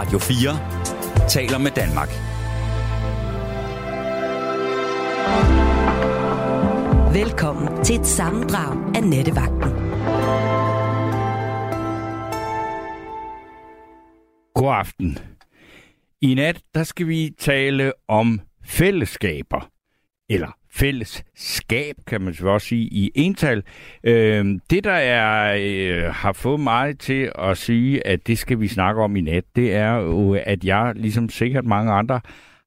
Radio 4 taler med Danmark. Velkommen til et sammendrag af Nettevagten. God aften. I nat, der skal vi tale om fællesskaber. Eller fællesskab, kan man så også sige, i ental. Øh, det, der er, øh, har fået mig til at sige, at det skal vi snakke om i nat, det er jo, at jeg, ligesom sikkert mange andre,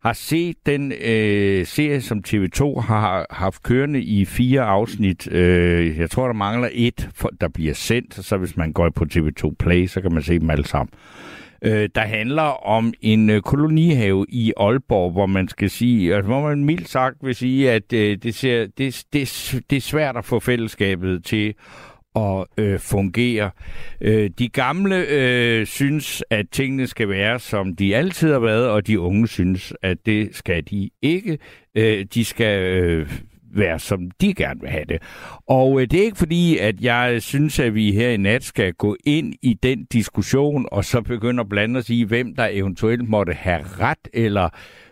har set den øh, serie, som TV2 har haft kørende i fire afsnit. Øh, jeg tror, der mangler et, for, der bliver sendt, så hvis man går på TV2 Play, så kan man se dem alle sammen øh, der handler om en øh, kolonihave i Aalborg, hvor man skal sige, altså, hvor man mildt sagt vil sige, at øh, det, ser, det, det, det er svært at få fællesskabet til at øh, fungere. Øh, de gamle øh, synes, at tingene skal være, som de altid har været, og de unge synes, at det skal de ikke. Øh, de skal øh, være, som de gerne vil have det. Og øh, det er ikke fordi, at jeg synes, at vi her i nat skal gå ind i den diskussion, og så begynde at blande os i, hvem der eventuelt måtte have ret, eller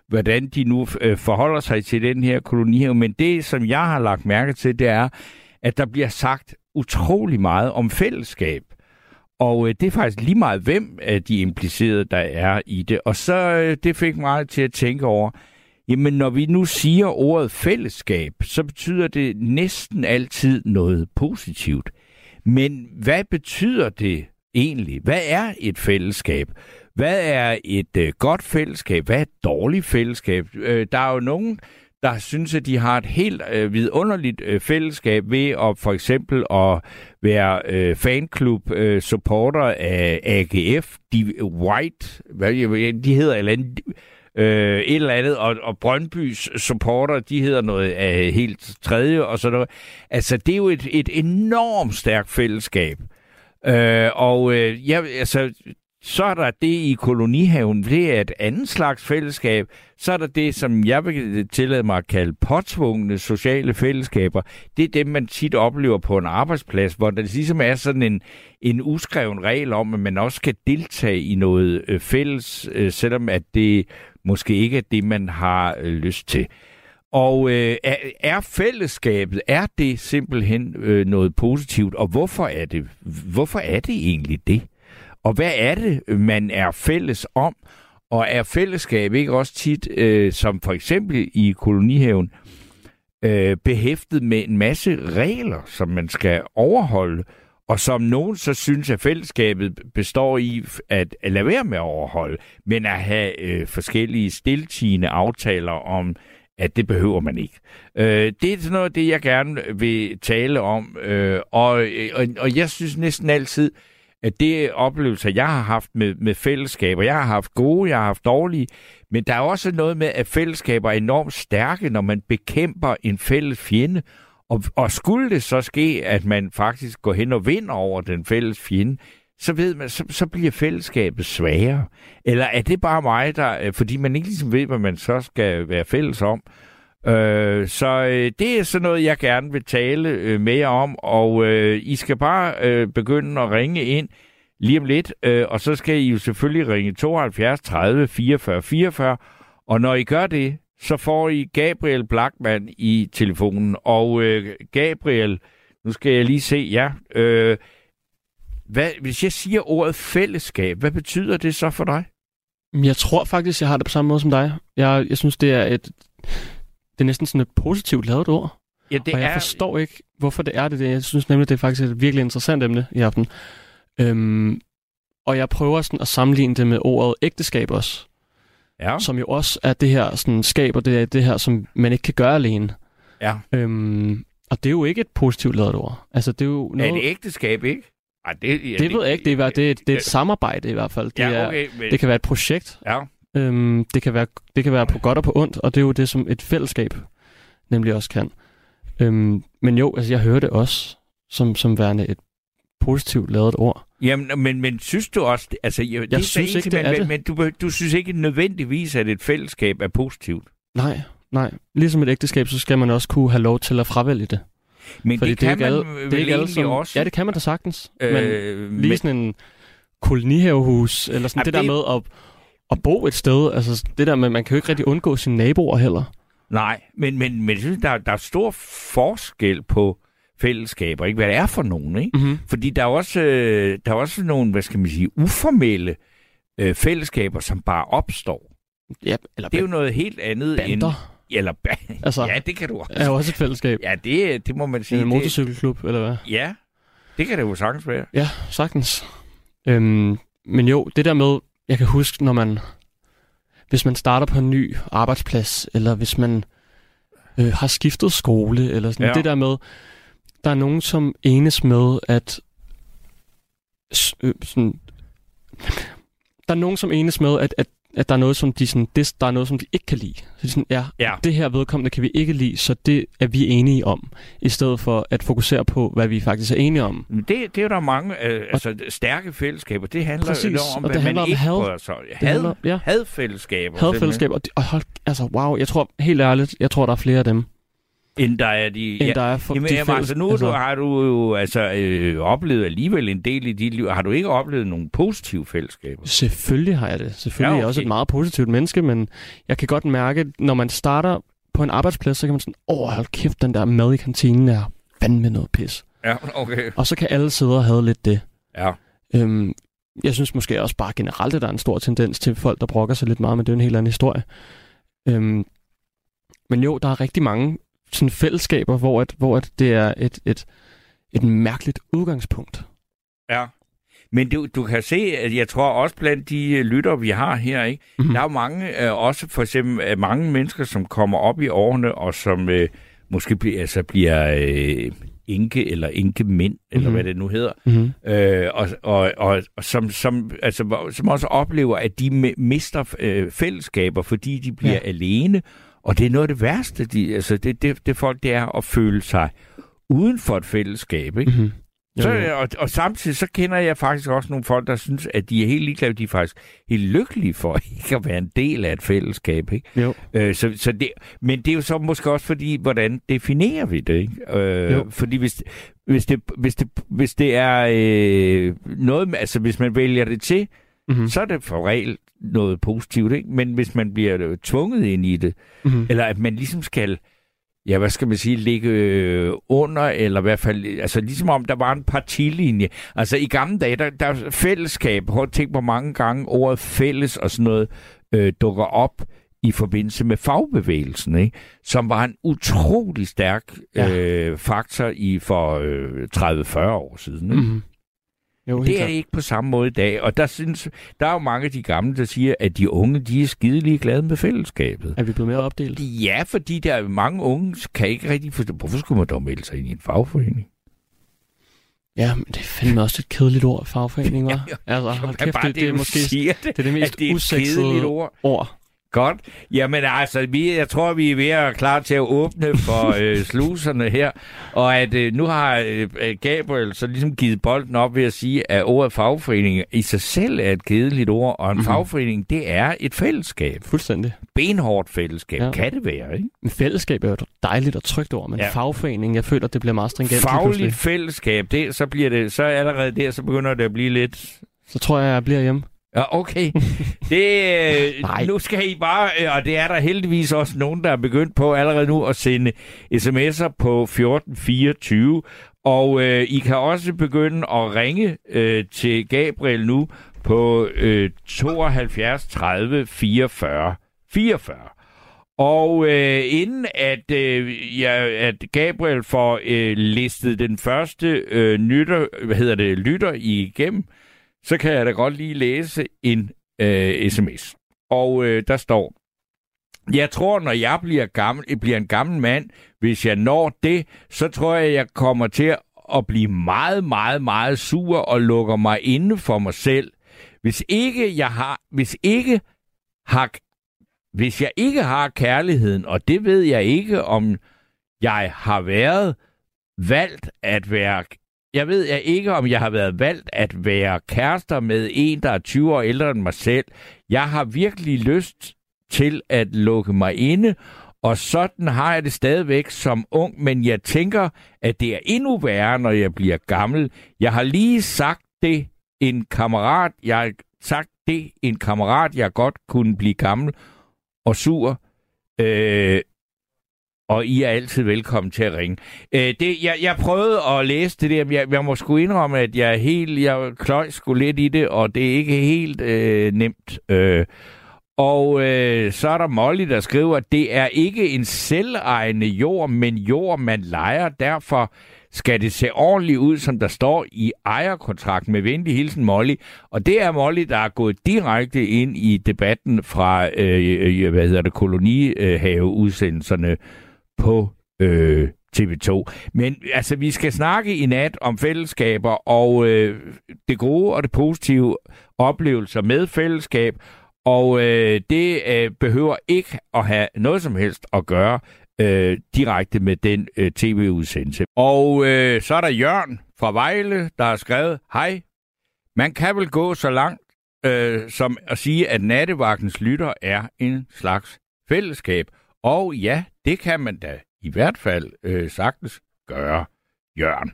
hvordan de nu øh, forholder sig til den her kolonihave. Men det, som jeg har lagt mærke til, det er, at der bliver sagt utrolig meget om fællesskab. Og øh, det er faktisk lige meget, hvem af de implicerede, der er i det. Og så øh, det fik mig til at tænke over, Jamen, når vi nu siger ordet fællesskab, så betyder det næsten altid noget positivt. Men hvad betyder det egentlig? Hvad er et fællesskab? Hvad er et øh, godt fællesskab? Hvad er et dårligt fællesskab? Øh, der er jo nogen, der synes, at de har et helt øh, vidunderligt øh, fællesskab ved at for eksempel at være øh, fanklub øh, supporter af AGF, de White, hvad de hedder, eller andet, øh, et eller andet, og, og Brøndbys supporter, de hedder noget af helt tredje og sådan noget. Altså, det er jo et, et enormt stærkt fællesskab. Øh, og øh, ja, altså, så er der det i kolonihaven, det er et andet slags fællesskab. Så er der det, som jeg vil tillade mig at kalde påtvungne sociale fællesskaber. Det er dem, man tit oplever på en arbejdsplads, hvor der ligesom er sådan en, en uskreven regel om, at man også skal deltage i noget øh, fælles, øh, selvom at det måske ikke er det, man har øh, lyst til. Og øh, er, fællesskabet, er det simpelthen øh, noget positivt, og hvorfor er det, hvorfor er det egentlig det? Og hvad er det, man er fælles om? Og er fællesskab ikke også tit, øh, som for eksempel i kolonihaven, øh, behæftet med en masse regler, som man skal overholde, og som nogen så synes, at fællesskabet består i at, at lade være med at overholde, men at have øh, forskellige stiltigende aftaler om, at det behøver man ikke. Øh, det er sådan noget det, jeg gerne vil tale om, øh, og, øh, og, og jeg synes næsten altid, at det oplevelser, jeg har haft med, med fællesskaber, jeg har haft gode, jeg har haft dårlige, men der er også noget med, at fællesskaber er enormt stærke, når man bekæmper en fælles fjende, og, og skulle det så ske, at man faktisk går hen og vinder over den fælles fjende, så ved man, så, så bliver fællesskabet sværere. Eller er det bare mig, der, øh, fordi man ikke ligesom ved, hvad man så skal være fælles om? Øh, så øh, det er sådan noget, jeg gerne vil tale øh, mere om, og øh, I skal bare øh, begynde at ringe ind lige om lidt, øh, og så skal I jo selvfølgelig ringe 72 30 44 44, og når I gør det, så får I Gabriel Blackman i telefonen. Og øh, Gabriel, nu skal jeg lige se, ja, øh, hvad, hvis jeg siger ordet fællesskab, hvad betyder det så for dig? Jeg tror faktisk, jeg har det på samme måde som dig. Jeg, jeg synes, det er et det er næsten sådan et positivt lavet ord. Ja, det og jeg er... forstår ikke, hvorfor det er det. Jeg synes nemlig, det er faktisk et virkelig interessant emne i aften. Øhm, og jeg prøver sådan at sammenligne det med ordet ægteskab også ja. som jo også er det her sådan, skaber det, det her, som man ikke kan gøre alene. Ja. Øhm, og det er jo ikke et positivt lavet ord. Altså, det er jo noget... Er det ægteskab, ikke? Ej, det, ja, det ved jeg ikke. Det er, det, er, det er et samarbejde i hvert fald. Det, ja, okay, er, men... det kan være et projekt. Ja. Øhm, det, kan være, det kan være på godt og på ondt, og det er jo det, som et fællesskab nemlig også kan. Øhm, men jo, altså, jeg hører det også som, som værende et positivt lavet ord. Jamen, men, men synes du også... Altså, jeg, jeg det synes ikke, det er men, det. Men du, du synes ikke nødvendigvis, at et fællesskab er positivt? Nej, nej. Ligesom et ægteskab, så skal man også kunne have lov til at fravælge det. Men Fordi det kan det er man alle, det er ikke alle, som, også? Ja, det kan man da sagtens. Øh, men lige men, sådan en kolonihavehus, eller sådan det, det der med at, at bo et sted. Altså det der med, man kan jo ikke rigtig undgå sine naboer heller. Nej, men, men, men jeg synes, der, der er stor forskel på fællesskaber, ikke? hvad det er for nogen. Ikke? Mm-hmm. Fordi der er, også, øh, der er også nogle, hvad skal man sige, uformelle øh, fællesskaber, som bare opstår. Ja, eller det er jo noget helt andet bander. end... Eller altså, ja, det kan du også. Er jo også et fællesskab. Ja, det, det må man sige. En motorcykelklub, eller hvad? Ja, det kan det jo sagtens være. Ja, sagtens. Øhm, men jo, det der med, jeg kan huske, når man, hvis man starter på en ny arbejdsplads, eller hvis man øh, har skiftet skole, eller sådan, Ja. det der med, der er nogen, som enes med, at øh, sådan, der er nogen, som enes med, at, at, at der er noget, som de sådan, det, der er noget, som de ikke kan lide. Så de sådan, ja, Ja. det her vedkommende kan vi ikke lide, så det er vi enige om, i stedet for at fokusere på, hvad vi faktisk er enige om. Det, det er jo der mange øh, altså, stærke fællesskaber. Det handler Præcis, jo om, og hvad det handler man om ikke had. bryder sig Had, handler, ja, hadfællesskaber. hadfællesskaber. Og, og hold, altså, wow, jeg tror, helt ærligt, jeg tror, der er flere af dem. End der er de... end der er for Jamen, de jamen, altså, nu altså, du, har du jo altså, øh, oplevet alligevel en del i dit liv. Har du ikke oplevet nogle positive fællesskaber? Selvfølgelig har jeg det. Selvfølgelig Ja, okay. er jeg også et meget positivt menneske, men jeg kan godt mærke, når man starter på en arbejdsplads, så kan man sådan, åh, hold kæft, den der mad i kantinen er fandme noget pis. Ja, okay. Og så kan alle sidde og have lidt det. Ja. Øhm, jeg synes måske også bare generelt, at der er en stor tendens til folk, der brokker sig lidt meget, men det er en helt anden historie. Øhm, men jo, der er rigtig mange sådan fællesskaber, hvor, at, hvor at det er et, et, et mærkeligt udgangspunkt. Ja. Men du, du kan se, at jeg tror også blandt de øh, lytter, vi har her, ikke? Mhm. der er jo mange, øh, også for eksempel øh, mange mennesker, som kommer op i årene, og som øh, måske bliver, altså bliver øh, enke eller enke mænd, eller Mhm. hvad det nu hedder, Mm-hmm. øh, og, og, og, og som, som, altså, som også oplever, at de mi- mister øh, fællesskaber, fordi de bliver ja. alene. Og det er noget af det værste, de, altså det, det, det folk, det er at føle sig uden for et fællesskab. Ikke? Mm-hmm. Så, og, og samtidig så kender jeg faktisk også nogle folk, der synes, at de er helt ligeglade. De er faktisk helt lykkelige for ikke at være en del af et fællesskab. Ikke? Jo. Øh, så, så det, men det er jo så måske også fordi, hvordan definerer vi det? Ikke? Øh, Jo. fordi hvis, hvis, det, hvis, det, hvis det er øh, noget, altså hvis man vælger det til, Mm-hmm. så er det for regel noget positivt. Ikke? Men hvis man bliver øh, tvunget ind i det, Mm-hmm. eller at man ligesom skal, ja, hvad skal man sige, ligge øh, under, eller i hvert fald, altså ligesom om der var en partilinje. Altså i gamle dage, der, der er fællesskab, prøv at tænke, hvor mange gange ordet fælles og sådan noget øh, dukker op i forbindelse med fagbevægelsen, ikke? som var en utrolig stærk Ja. øh, faktor i for øh, 30-40 år siden. Ikke? Mm-hmm. Jo, Det er det ikke på samme måde i dag, og der, synes, der er jo mange af de gamle, der siger, at de unge, de er skidelig glade med fællesskabet. Er vi blevet mere opdelt? Ja, fordi der er mange unge, kan ikke rigtig forstå, hvorfor skulle man dog melde sig ind i en fagforening? Ja, men det er fandme også et kedeligt ord, fagforening, var. Altså, hold Kan kæft, bare det, det er du måske det, det, er det mest det er usexede ord. ord. Godt. Jamen altså, vi, jeg tror, vi er ved at klar til at åbne for øh, sluserne her. Og at øh, nu har øh, Gabriel så ligesom givet bolden op ved at sige, at ordet fagforening i sig selv er et kedeligt ord. Og en mm-hmm. fagforening, det er et fællesskab. Fuldstændig. Benhårdt fællesskab, Ja. kan det være, ikke? Men fællesskab er jo et dejligt og trygt ord, men ja. Fagforening, jeg føler, det bliver meget stringent Fagligt fællesskab, det, så bliver det, så allerede der, så begynder det at blive lidt Så tror jeg, jeg bliver hjemme. Ja, okay. Det, øh, nu skal I bare, øh, og det er der heldigvis også nogen, der er begyndt på allerede nu at sende sms'er på 1424. Og øh, I kan også begynde at ringe øh, til Gabriel nu på øh, 72 30 44 44. Og øh, inden at, øh, ja, at Gabriel får øh, listet den første øh, nytter, hvad hedder det, lytter igennem, så kan jeg da godt lige læse en øh, sms. Og øh, der står, jeg tror, når jeg bliver, gammel, bliver en gammel mand, hvis jeg når det, så tror jeg, jeg kommer til at blive meget, meget, meget sur og lukker mig inde for mig selv. Hvis ikke jeg har, hvis ikke har, hvis jeg ikke har kærligheden, og det ved jeg ikke, om jeg har været valgt at være jeg ved jeg ikke, om jeg har været valgt at være kærester med en, der er 20 år ældre end mig selv. Jeg har virkelig lyst til at lukke mig inde, og sådan har jeg det stadigvæk som ung, men jeg tænker, at det er endnu værre, når jeg bliver gammel. Jeg har lige sagt det en kammerat, jeg har sagt det en kammerat, jeg godt kunne blive gammel og sur. Øh, og I er altid velkommen til at ringe. Øh, det, jeg, jeg prøvede at læse det der, men jeg, jeg må sgu indrømme, at jeg er helt, jeg kløj sgu lidt i det, og det er ikke helt øh, nemt. Øh, og øh, så er der Molly, der skriver, at det er ikke en selvejende jord, men jord, man leger. Derfor skal det se ordentligt ud, som der står i ejerkontrakten med venlig hilsen Molly. Og det er Molly, der er gået direkte ind i debatten fra, øh, øh hvad hedder det, kolonihaveudsendelserne på øh, TV2. Men altså, vi skal snakke i nat om fællesskaber og øh, det gode og det positive oplevelser med fællesskab, og øh, det øh, behøver ikke at have noget som helst at gøre øh, direkte med den øh, tv-udsendelse. Og øh, så er der Jørgen fra Vejle, der har skrevet, Hej, man kan vel gå så langt øh, som at sige, at nattevagtens lytter er en slags fællesskab. Og ja, det kan man da i hvert fald øh, sagtens gøre, Jørgen.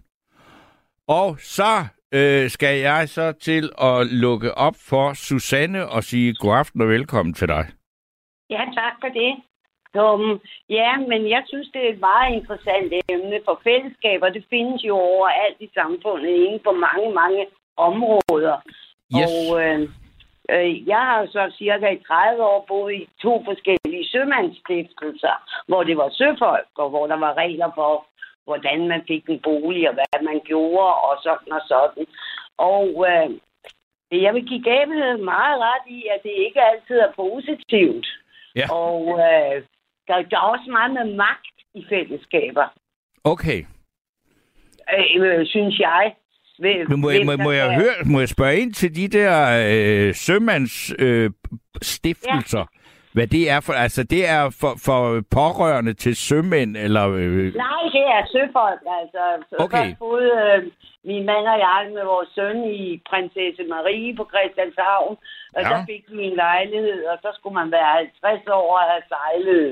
Og så øh, skal jeg så til at lukke op for Susanne og sige god aften og velkommen til dig. Ja, tak for det. Um, ja, men jeg synes, det er et meget interessant emne, for fællesskaber, det findes jo overalt i samfundet, inden for mange, mange områder. Yes. Og øh, øh, jeg har så cirka i 30 år boet i to forskellige sømandsstiftelser, hvor det var søfolk, og hvor der var regler for, hvordan man fik en bolig, og hvad man gjorde, og sådan og sådan. Og øh, jeg vil give gaveheden meget ret i, at det ikke altid er positivt. Ja. Og øh, der, der er også meget med magt i fællesskaber. Okay. Øh, synes jeg. Men må, jeg, må, må, jeg høre, må jeg spørge ind til de der øh, sømands øh, stiftelser? Ja. Hvad det er for, altså det er for, for pårørende til sømænd, eller... Øh... Nej, det er søfolk, altså. Okay. Både øh, min mand og jeg med vores søn i Prinsesse Marie på Christianshavn, og ja. der fik vi en lejlighed, og så skulle man være 50 år og have sejlet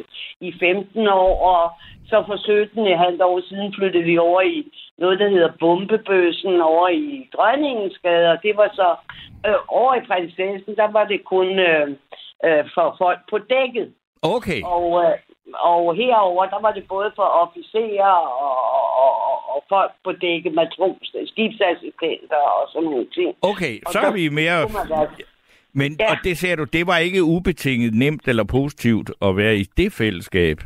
i 15 år, og så for 17 et halvt år siden flyttede vi over i noget, der hedder Bombebøssen over i Drønningsgade, og det var så øh, over i Prinsessen, der var det kun øh, øh, for folk på dækket. Okay. Og, øh, og herover der var det både for officerer og, og, og, og folk på dækket, matros, skibsassistenter og sådan nogle ting. Okay, så, så er vi mere... Men ja. og det ser du, det var ikke ubetinget nemt eller positivt at være i det fællesskab?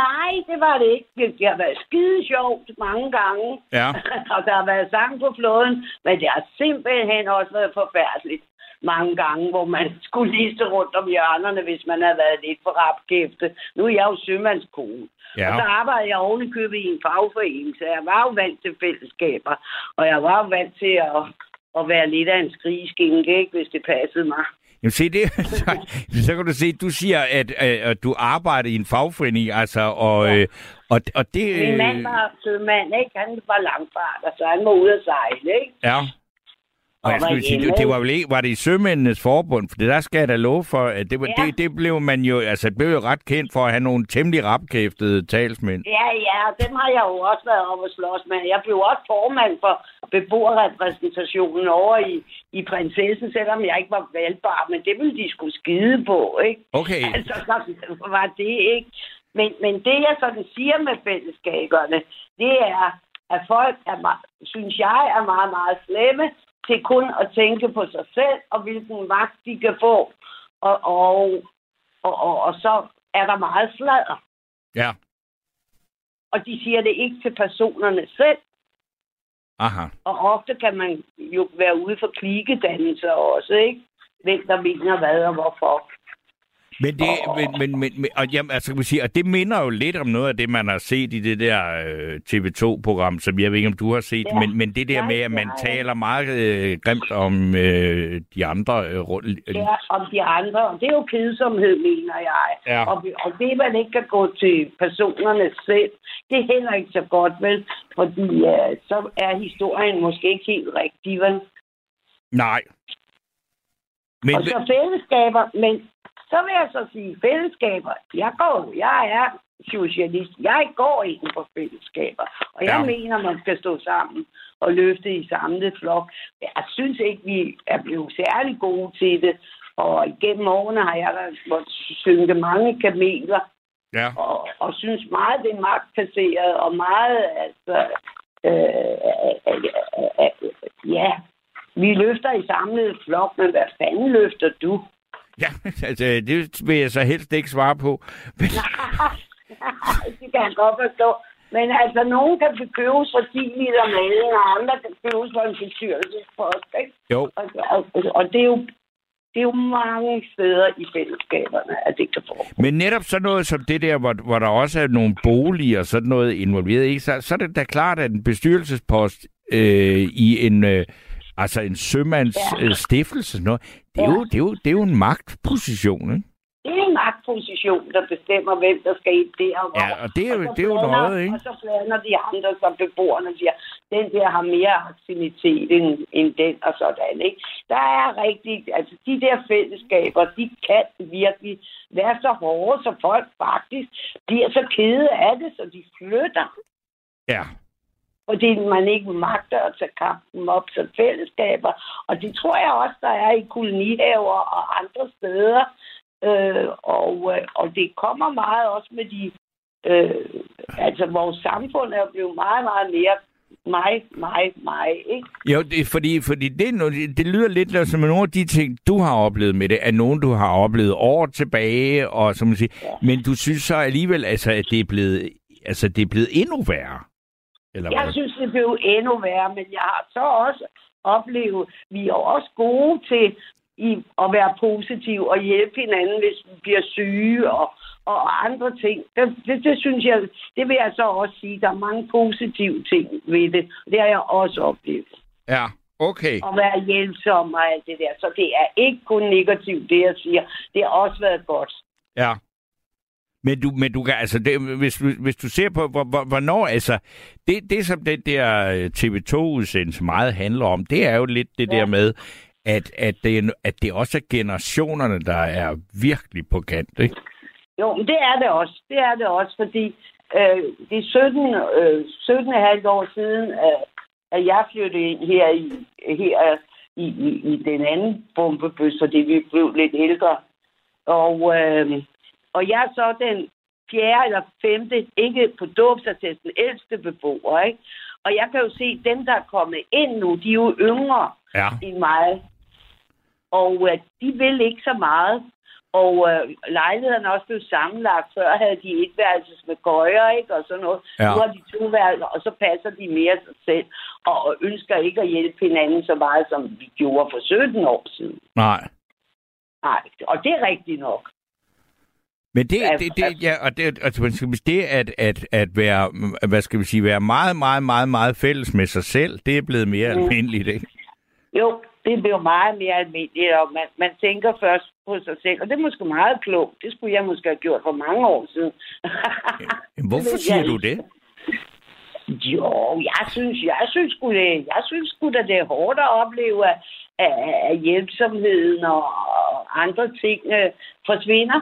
Nej, det var det ikke. Det har været skide sjovt mange gange. Ja. og der har været sang på flåden, men det har simpelthen også været forfærdeligt mange gange, hvor man skulle liste rundt om hjørnerne, hvis man havde været lidt for rapkæfte. Nu er jeg jo sømandskone. Ja. Og så arbejder jeg ovenikøbet i en fagforening, så jeg var jo vant til fællesskaber. Og jeg var jo vant til at, at være lidt af en skrigeskinke, ikke, hvis det passede mig. Jamen se, det, så, så kan du se, du siger, at, at du arbejder i en fagforening, altså, og, ja. øh, og, og det... Min mand var sødmand, ikke? Han var langfart, og så han må ud og sejle, ikke? Ja. Og jeg skulle sige, det, var vel ikke, var det i Sømændenes Forbund? For det der skal jeg da love for, at det, var, ja. det, det, blev man jo, altså blev jo ret kendt for at have nogle temmelig rapkæftede talsmænd. Ja, ja, dem har jeg jo også været op og slås med. Jeg blev også formand for beboerrepræsentationen over i, i prinsessen, selvom jeg ikke var valgbar, men det ville de skulle skide på, ikke? Okay. Altså, så var det ikke. Men, men det, jeg sådan siger med fællesskaberne, det er, at folk er, synes jeg, er meget, meget slemme, til kun at tænke på sig selv, og hvilken magt de kan få. Og, og, og, og, og så er der meget sladder. Ja. Og de siger det ikke til personerne selv. Aha. Og ofte kan man jo være ude for klikedannelser også, ikke? Hvem der mener hvad og hvorfor. Men det, oh. men, men, men, men, og, jamen, altså, kan sige, og det minder jo lidt om noget af det, man har set i det der øh, TV2-program, som jeg ved ikke, om du har set, ja. men, men det der med, at man taler meget øh, grimt om øh, de andre. Øh, rundt, øh, ja, om de andre, og det er jo kedsomhed, mener jeg. Ja. Og, og det, man ikke kan gå til personerne selv, det er heller ikke så godt, vel? Fordi øh, så er historien måske ikke helt rigtig, vel? Nej. Men, og så fællesskaber, men så vil jeg så sige fællesskaber. Jeg går, jeg er socialist. Jeg går ind for fællesskaber, og jeg ja. mener, man skal stå sammen og løfte i samlet flok. Jeg synes ikke, vi er blevet særlig gode til det, og igennem årene har jeg måttet synge mange kameler, ja. og, og synes meget, det er magtbaseret, og meget, altså, øh, øh, øh, øh, ja, vi løfter i samlet flok, men hvad fanden løfter du? Ja, altså, det vil jeg så helst ikke svare på. Men... det kan jeg godt forstå. Men altså, nogen kan købes for 10 liter maling, og andre kan købes for en bestyrelsespost, ikke? Jo. Og, og, og det er jo det er jo mange steder i fællesskaberne, at det kan foregå. Men netop sådan noget som det der, hvor, hvor der også er nogle boliger og sådan noget involveret, ikke? Så, så er det da klart, at en bestyrelsespost øh, i en, øh, altså en sømands ja. øh, stiftelse, noget, det, er ja. jo, det, er jo, det er jo en magtposition, ikke? Det er en magtposition, der bestemmer, hvem der skal ind der. Og ja, og det er jo, det er jo noget, ikke? Og så blander de andre, som beboerne siger, den der har mere aktivitet end, end den og sådan, ikke? Der er rigtig, altså de der fællesskaber, de kan virkelig være så hårde, så folk faktisk bliver så kede af det, så de flytter. Ja fordi man ikke magter at tage kampen op som fællesskaber. Og det tror jeg også, der er i kolonihaver og andre steder. Øh, og, øh, og det kommer meget også med de... Øh, altså, vores samfund er blevet meget, meget mere mig, mig, mig, ikke? Jo, det, fordi, fordi det, det lyder lidt som nogle af de ting, du har oplevet med det, er nogen, du har oplevet år tilbage, og som man siger, ja. men du synes så alligevel, altså, at det er blevet, altså, det er blevet endnu værre. Eller jeg synes, det blev endnu værre, men jeg har så også oplevet, vi er også gode til i at være positive og hjælpe hinanden, hvis vi bliver syge og, og andre ting. Det, det, det synes jeg, det vil jeg så også sige. Der er mange positive ting ved det. Det har jeg også oplevet. Ja, okay. At være hjælpsom og alt det der. Så det er ikke kun negativt, det jeg siger. Det har også været godt. Ja. Men du, men du kan, altså, det, hvis, hvis du ser på, hvor, hvor, hvornår, altså, det, det som den der øh, TV2-udsendelse meget handler om, det er jo lidt det ja. der med, at, at, det, at det også er generationerne, der er virkelig på kant, ikke? Jo, men det er det også. Det er det også, fordi øh, det er 17, øh, 17 halvt år siden, øh, at jeg flyttede ind her i, her i, i, i den anden bombebøs, fordi vi blev lidt ældre. Og, øh, og jeg er så den fjerde eller femte, ikke på dåbsattesten, ældste beboer, ikke? Og jeg kan jo se, at dem, der er kommet ind nu, de er jo yngre ja. end mig. Og uh, de vil ikke så meget. Og uh, lejlighederne er også blevet sammenlagt. Før havde de et værelses med gøjer, ikke? Og sådan noget. Ja. Nu har de to værelser, og så passer de mere sig selv. Og, og ønsker ikke at hjælpe hinanden så meget, som vi gjorde for 17 år siden. Nej. Nej, og det er rigtigt nok. Men det, det, det, ja, og det, altså, det at, at, at være, hvad skal vi sige, være meget, meget, meget, meget fælles med sig selv, det er blevet mere mm. almindeligt, ikke? Jo, det bliver meget mere almindeligt, og man, man tænker først på sig selv, og det er måske meget klogt. Det skulle jeg måske have gjort for mange år siden. Jamen, hvorfor siger du det? Jo, jeg synes, jeg synes sgu det, jeg synes sgu da, det er hårdt at opleve, at, at hjælpsomheden og, andre ting uh, forsvinder.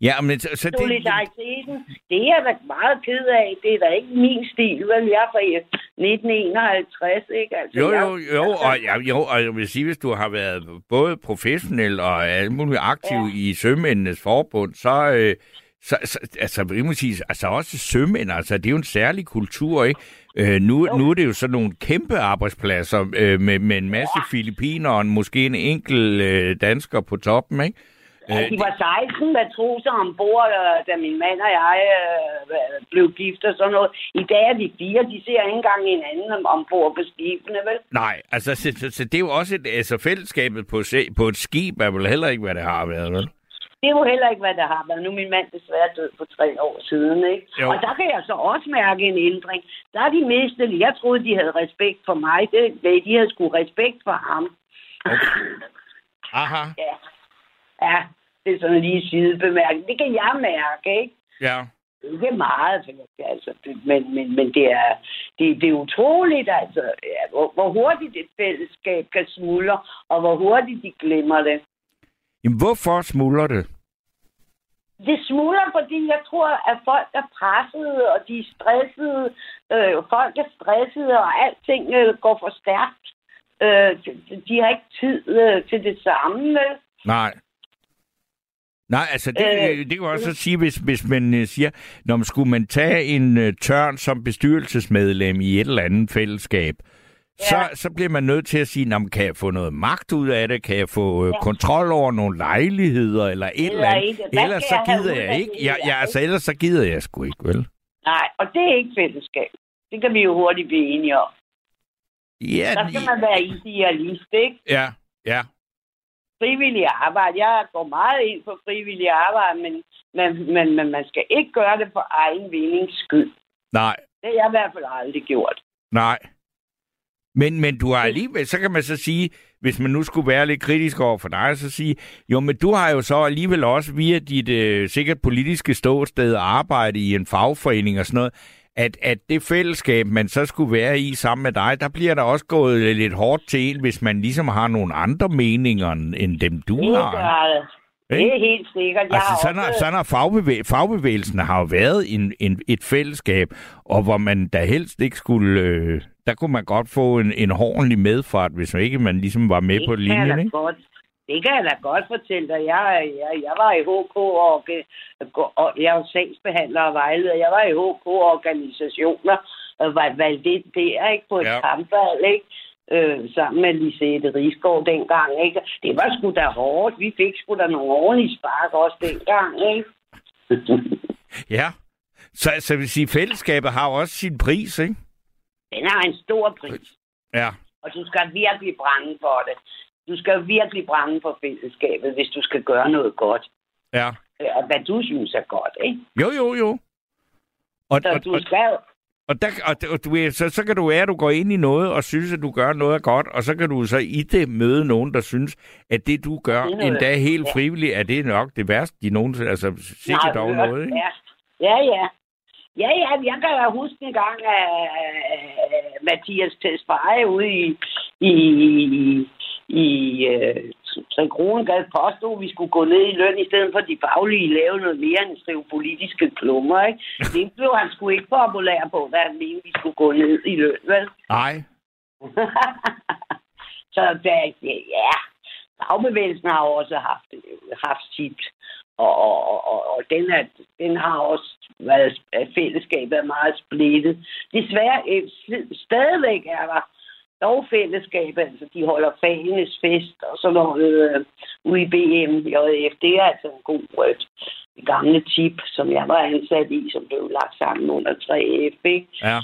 Ja, men så, så det... Solidariteten, det er jeg meget ked af. Det er da ikke min stil, vel? Jeg er fra 1951, ikke? Altså, jo, jo, jo, og, ja, jo, og jeg vil sige, hvis du har været både professionel og alt muligt aktiv ja. i Sømændenes Forbund, så... Øh, så, så, altså, jeg må sige, altså også sømænd, altså, det er jo en særlig kultur, ikke? Øh, nu, nu er det jo sådan nogle kæmpe arbejdspladser øh, med, med en masse ja. filipiner og måske en enkelt øh, dansker på toppen, ikke? Ja, de var 16 matroser ombord, øh, da min mand og jeg øh, blev gift og sådan noget. I dag er de fire, de ser ikke engang hinanden ombord på skibene, vel? Nej, altså så, så, så det er jo også et, altså, fællesskabet på, på et skib er vel heller ikke, hvad det har været, vel? Det er jo heller ikke, hvad det har været. Nu er min mand desværre død for tre år siden, ikke? Jo. Og der kan jeg så også mærke en ændring. Der er de mistet. Jeg troede, de havde respekt for mig. Det, de havde sgu respekt for ham. Okay. Aha. Ja. Ja, det er sådan lige sidebemærkning. Det kan jeg mærke, ikke? Ja. Ikke meget, altså, men, men, men det, er, det, det er utroligt, altså, ja, hvor, hvor hurtigt et fællesskab kan smuldre, og hvor hurtigt de glemmer det. Jamen, hvorfor smuldrer det? det smuldrer, fordi jeg tror, at folk er pressede, og de er stressede. Øh, folk er stressede, og alting øh, går for stærkt. Øh, de har ikke tid øh, til det samme. Nej. Nej, altså det, øh, det kan også sige, hvis, hvis man uh, siger, når man skulle man tage en uh, tørn som bestyrelsesmedlem i et eller andet fællesskab, ja. så, så bliver man nødt til at sige, man kan jeg få noget magt ud af det? Kan jeg få uh, ja. kontrol over nogle lejligheder eller et eller, eller andet? Ellers så gider jeg, jeg ikke. Ja, ja, altså ellers så gider jeg sgu ikke, vel? Nej, og det er ikke fællesskab. Det kan vi jo hurtigt blive enige om. Ja, så skal man være idealist, ikke? Ja, ja frivillig arbejde. Jeg går meget ind for frivillig arbejde, men, men, men, men man skal ikke gøre det for egen vindings skyld. Nej. Det har jeg i hvert fald aldrig gjort. Nej. Men, men du har alligevel, så kan man så sige, hvis man nu skulle være lidt kritisk over for dig, så sige, jo, men du har jo så alligevel også via dit øh, sikkert politiske ståsted arbejde i en fagforening og sådan noget, at, at det fællesskab, man så skulle være i sammen med dig, der bliver der også gået lidt hårdt til en, hvis man ligesom har nogle andre meninger end dem, du det har. Det. Det er helt sikkert. Jeg altså, sådan, også... sådan har fagbevæ- fagbevægelsen har jo været en, en, et fællesskab, og hvor man da helst ikke skulle... Øh, der kunne man godt få en, en ordentlig medfart, hvis man ikke man ligesom var med det på linjen, ikke? Godt. Det kan jeg da godt fortælle dig. Jeg, jeg, jeg var i HK, og, og jeg er sagsbehandler og vejleder. Jeg var i HK-organisationer og var valgt det der, ikke? På et ja. kampvalg, ikke? Øh, sammen med Lisette Rigsgaard dengang, ikke? Det var sgu da hårdt. Vi fik sgu da nogle ordentlige spark også dengang, ikke? ja. Så, så vil sige, fællesskabet har også sin pris, ikke? Den har en stor pris. Ja. Og du skal virkelig brænde for det du skal virkelig brænde for fællesskabet, hvis du skal gøre noget godt. Ja. Og hvad du synes er godt, ikke? Jo, jo, jo. Og, så og, du skal... Og, der, og, du, så, så kan du være, at du går ind i noget og synes, at du gør noget godt, og så kan du så i det møde nogen, der synes, at det, du gør, det endda helt ja. frivilligt, er det nok det værste, de nogensinde... Altså, sikkert dog noget, ikke? Ja, ja. ja. Ja, ja, jeg kan da huske en gang, at Mathias Tesfaye ude i, i, i øh, Tre Kronegade påstod, at vi skulle gå ned i løn, i stedet for de faglige lave noget mere end skrive politiske klummer. Ikke? Det blev han sgu ikke populær på, hvad han mente, vi skulle gå ned i løn, vel? Nej. Så da, ja, fagbevægelsen har også haft, haft sit, og, og, og, og den, er, den har også været, fællesskabet er meget splittet. Desværre, øh, stadigvæk er der dog fællesskab, altså de holder fagenes fest og sådan noget øh, ude i BM, JF. Det er altså en god. Det gamle tip, som jeg var ansat i, som blev lagt sammen under 3F. Ikke? Ja.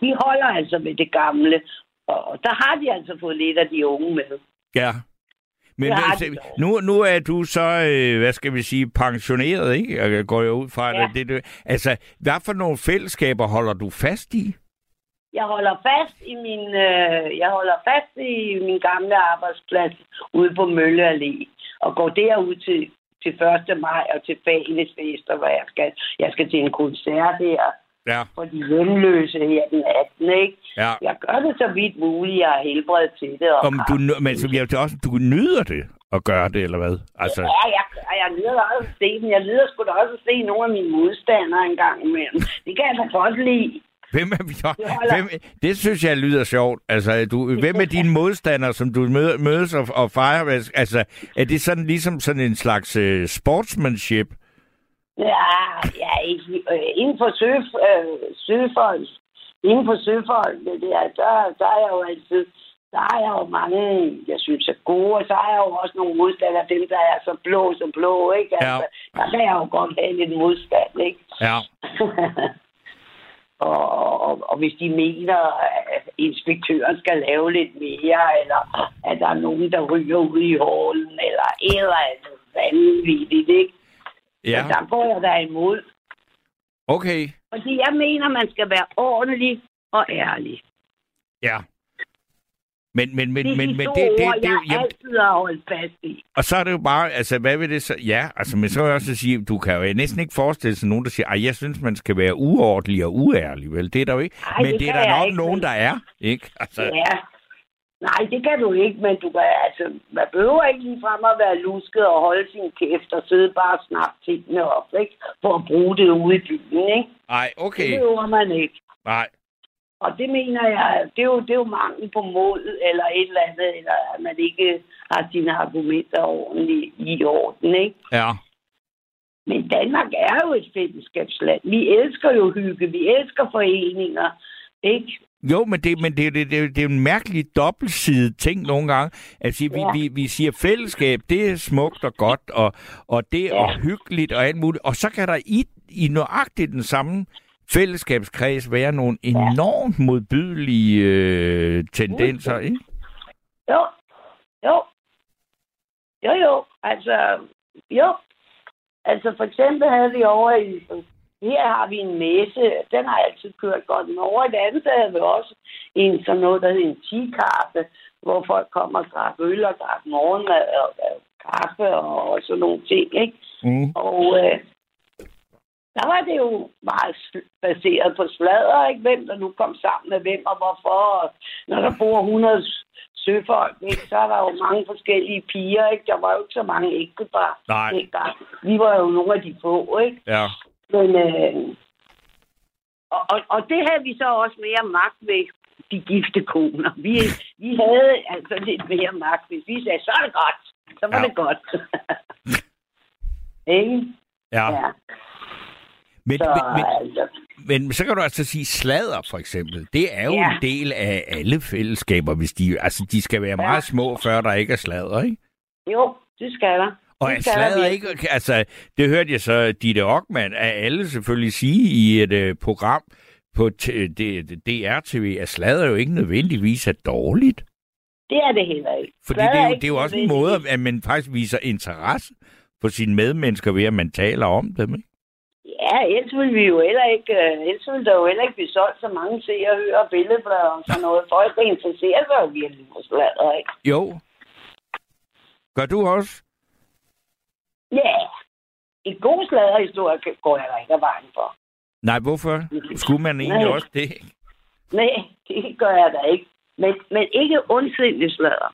De holder altså med det gamle, og der har de altså fået lidt af de unge med. Ja. Men altså, nu, nu er du så, øh, hvad skal vi sige, pensioneret, ikke? Jeg går jo ud fra ja. det. det. Altså, hvad for nogle fællesskaber holder du fast i? Jeg holder fast i min, øh, jeg holder fast i min gamle arbejdsplads ude på Mølle Allé, og går derud til, til 1. maj og til Fagenes Fester, hvor jeg skal, jeg skal til en koncert her ja. for de hjemløse her den 18. Ikke? Ja. Jeg gør det så vidt muligt, jeg har helbred til det. Og Om du, men så jeg også, du nyder det at gøre det, eller hvad? Altså... Ja, jeg, jeg nyder også at se dem. Jeg nyder sgu da også at se nogle af mine modstandere engang imellem. Det kan jeg da godt lide. Hvem er vi hvem, Det synes jeg lyder sjovt. Altså, du, hvem er dine modstandere, som du mødes og, og fejrer? Altså, er det sådan ligesom sådan en slags uh, sportsmanship? Ja, ja øh, inden for søf, øh, søfolk, inden for søfolk, det der, der, der er jeg jo altid, der er jeg jo mange, jeg synes er gode, og så er jeg jo også nogle modstandere, dem der er så blå som blå, ikke? Altså, ja. Der kan jeg jo godt have lidt modstand, ikke? Ja. Og, og, og hvis de mener, at inspektøren skal lave lidt mere, eller at der er nogen, der ryger ud i hålen, eller et eller andet vanvittigt, ikke? Ja. Så der går jeg der imod. Okay. Fordi jeg mener, man skal være ordentlig og ærlig. Ja. Men, men, men, det er men, de men det, det, ord, det, jeg jamen, altid har holdt fast i. Og så er det jo bare, altså hvad vil det så? Ja, altså men så vil jeg også sige, du kan jo næsten ikke forestille sig nogen, der siger, at jeg synes, man skal være uordentlig og uærlig, vel? Det er der jo ikke. Ej, men det, det er der nok ikke, nogen, der er, ikke? Altså... Ja. Nej, det kan du ikke, men du kan, altså, man behøver ikke lige frem at være lusket og holde sin kæft og sidde bare og snakke tingene op, ikke? For at bruge det ude i byen, ikke? Nej, okay. Det behøver man ikke. Nej. Og det mener jeg, det er jo, det er jo mangel på mod eller et eller andet, eller at man ikke har sine argumenter ordentligt i orden, ikke? Ja. Men Danmark er jo et fællesskabsland. Vi elsker jo hygge, vi elsker foreninger, ikke? Jo, men det, men det, det, det, det er en mærkelig dobbeltsidig ting nogle gange. Altså, ja. vi, vi, vi siger fællesskab, det er smukt og godt, og, og det er ja. hyggeligt og alt muligt. Og så kan der i, i nøjagtigt den samme fællesskabskreds være nogle enormt modbydelige øh, tendenser, ikke? Jo, jo. Jo, jo. Altså, jo. Altså, for eksempel havde vi over i her har vi en messe, den har altid kørt godt. Men over et andet sted havde vi også en sådan noget, der hedder en tikaffe, hvor folk kommer og drak øl og drak morgenmad og, og kaffe og, og sådan nogle ting, ikke? Mm. Og øh, der var det jo meget baseret på sladder, ikke? Hvem der nu kom sammen med hvem og hvorfor. Og når der bor 100 søfolk, ikke? så er der jo mange forskellige piger, ikke? Der var jo ikke så mange ægtepar. Nej. Ikke? Vi var jo nogle af de få, ikke? Ja. Men, øh, og, og, og det havde vi så også mere magt ved de gifte koner. Vi, vi havde altså lidt mere magt. Hvis vi sagde, så er det godt. Så var ja. det godt. Ikke? Ja. ja. Men, så, men, men, altså... men så kan du altså sige sladder, for eksempel. Det er jo ja. en del af alle fællesskaber, hvis de, altså, de skal være ja. meget små, før der ikke er sladder, ikke? Jo, det skal der. Og er sladder ikke... Altså, det hørte jeg så Ditte Ockmann, at alle selvfølgelig sige i et uh, program på DR-TV, at sladder jo ikke nødvendigvis er dårligt. Det er det heller ikke. Fordi det er, jo, det er jo også en måde, at man faktisk viser interesse for sine medmennesker ved, at man taler om dem, ikke? Ja, ellers vil vi jo heller ikke, uh, ellers vil der jo heller ikke blive solgt så mange seere, hører og billedblader og sådan noget. Folk, der interesserer sig jo virkelig for sladder, ikke? Jo. Gør du også? Ja, en god sladderhistorie går jeg da ikke af vejen for. Nej, hvorfor? Skulle man egentlig Nej. også det? Nej, det gør jeg da ikke. Men, men ikke ondsindig sladder.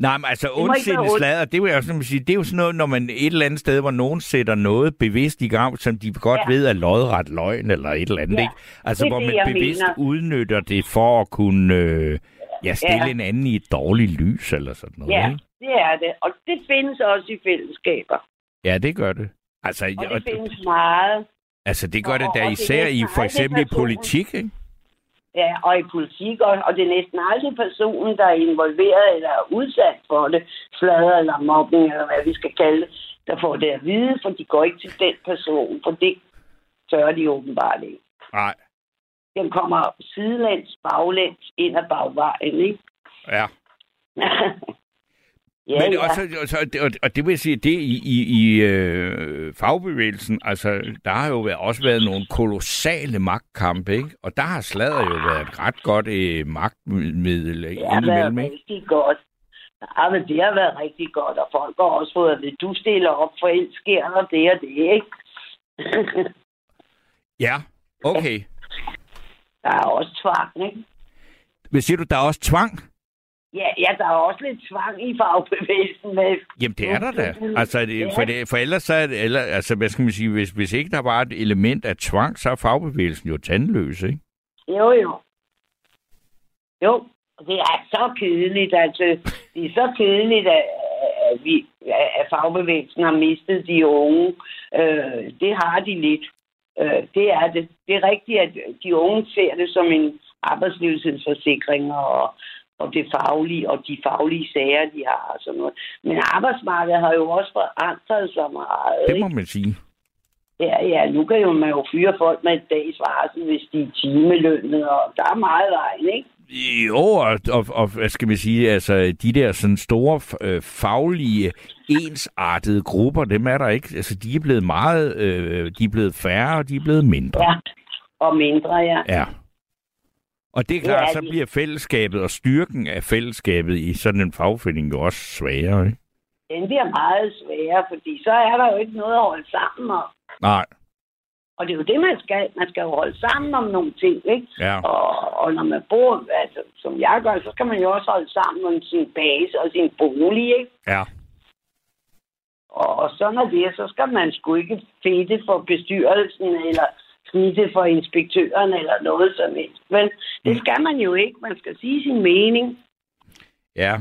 Nej, men altså ondsindig sladder, det, vil jeg også sige, det er jo sådan noget, når man et eller andet sted, hvor nogen sætter noget bevidst i gang, som de godt ja. ved er lodret løgn eller et eller andet, ja. ikke? Altså, det hvor man det, bevidst mener. udnytter det for at kunne øh, ja, stille ja. en anden i et dårligt lys eller sådan noget, ja. ikke? det er det. Og det findes også i fællesskaber. Ja, det gør det. Altså, og det og, findes meget. Altså, det gør og, det da især i for eksempel i politik, ikke? Ja, og i politik, og, og det er næsten aldrig personen, der er involveret eller er udsat for det, slader eller mobbing, eller hvad vi skal kalde det, der får det at vide, for de går ikke til den person, for det tør de åbenbart ikke. Nej. Den kommer sidelæns, baglæns, ind ad bagvejen, ikke? Ja. Ja, Men ja. Også, også, og, og det vil sige, det i, i, i øh, fagbevægelsen, altså, der har jo været, også været nogle kolossale magtkampe, ikke? Og der har sladder jo været et ret godt øh, magtmiddel Det har været rigtig godt. Ja, men det har været rigtig godt, og folk har også fået at du stiller op, for ellers sker der det og det, ikke? ja, okay. Der er også tvang, ikke? Hvad siger du, der er også tvang? Ja, ja, der er også lidt tvang i fagbevægelsen. Med Jamen, det er der da. Altså, det, ja. for, det, for ellers så er det, eller, altså, hvad skal man sige, hvis, hvis ikke der var et element af tvang, så er fagbevægelsen jo tandløs, ikke? Jo, jo. Jo, det er så kedeligt, altså. Det er så kedeligt, at, at, vi, at fagbevægelsen har mistet de unge. Øh, det har de lidt. Øh, det er det. Det er rigtigt, at de unge ser det som en arbejdsløshedsforsikring, og og det faglige, og de faglige sager, de har og sådan noget. Men arbejdsmarkedet har jo også forandret sig meget. Det må man sige. Ja, ja, nu kan jo man jo fyre folk med et dags varsel, hvis de er timelønnet, og der er meget vejen, ikke? Jo, og, og, og hvad skal vi sige, altså de der sådan store øh, faglige, ensartede grupper, dem er der ikke. Altså de er blevet meget, øh, de er blevet færre, og de er blevet mindre. Ja, og mindre, ja. Ja. Og det er klart, ja, så bliver fællesskabet og styrken af fællesskabet i sådan en fagforening jo også sværere, ikke? Den bliver meget sværere, fordi så er der jo ikke noget at holde sammen om. Nej. Og det er jo det, man skal. Man skal jo holde sammen om nogle ting, ikke? Ja. Og, og når man bor, altså, som jeg gør, så skal man jo også holde sammen om sin base og sin bolig, ikke? Ja. Og, og sådan er det, så skal man sgu ikke fedte for bestyrelsen, eller snitte for inspektøren, eller noget som helst. Men det Mm. skal man jo ikke. Man skal sige sin mening. Ja.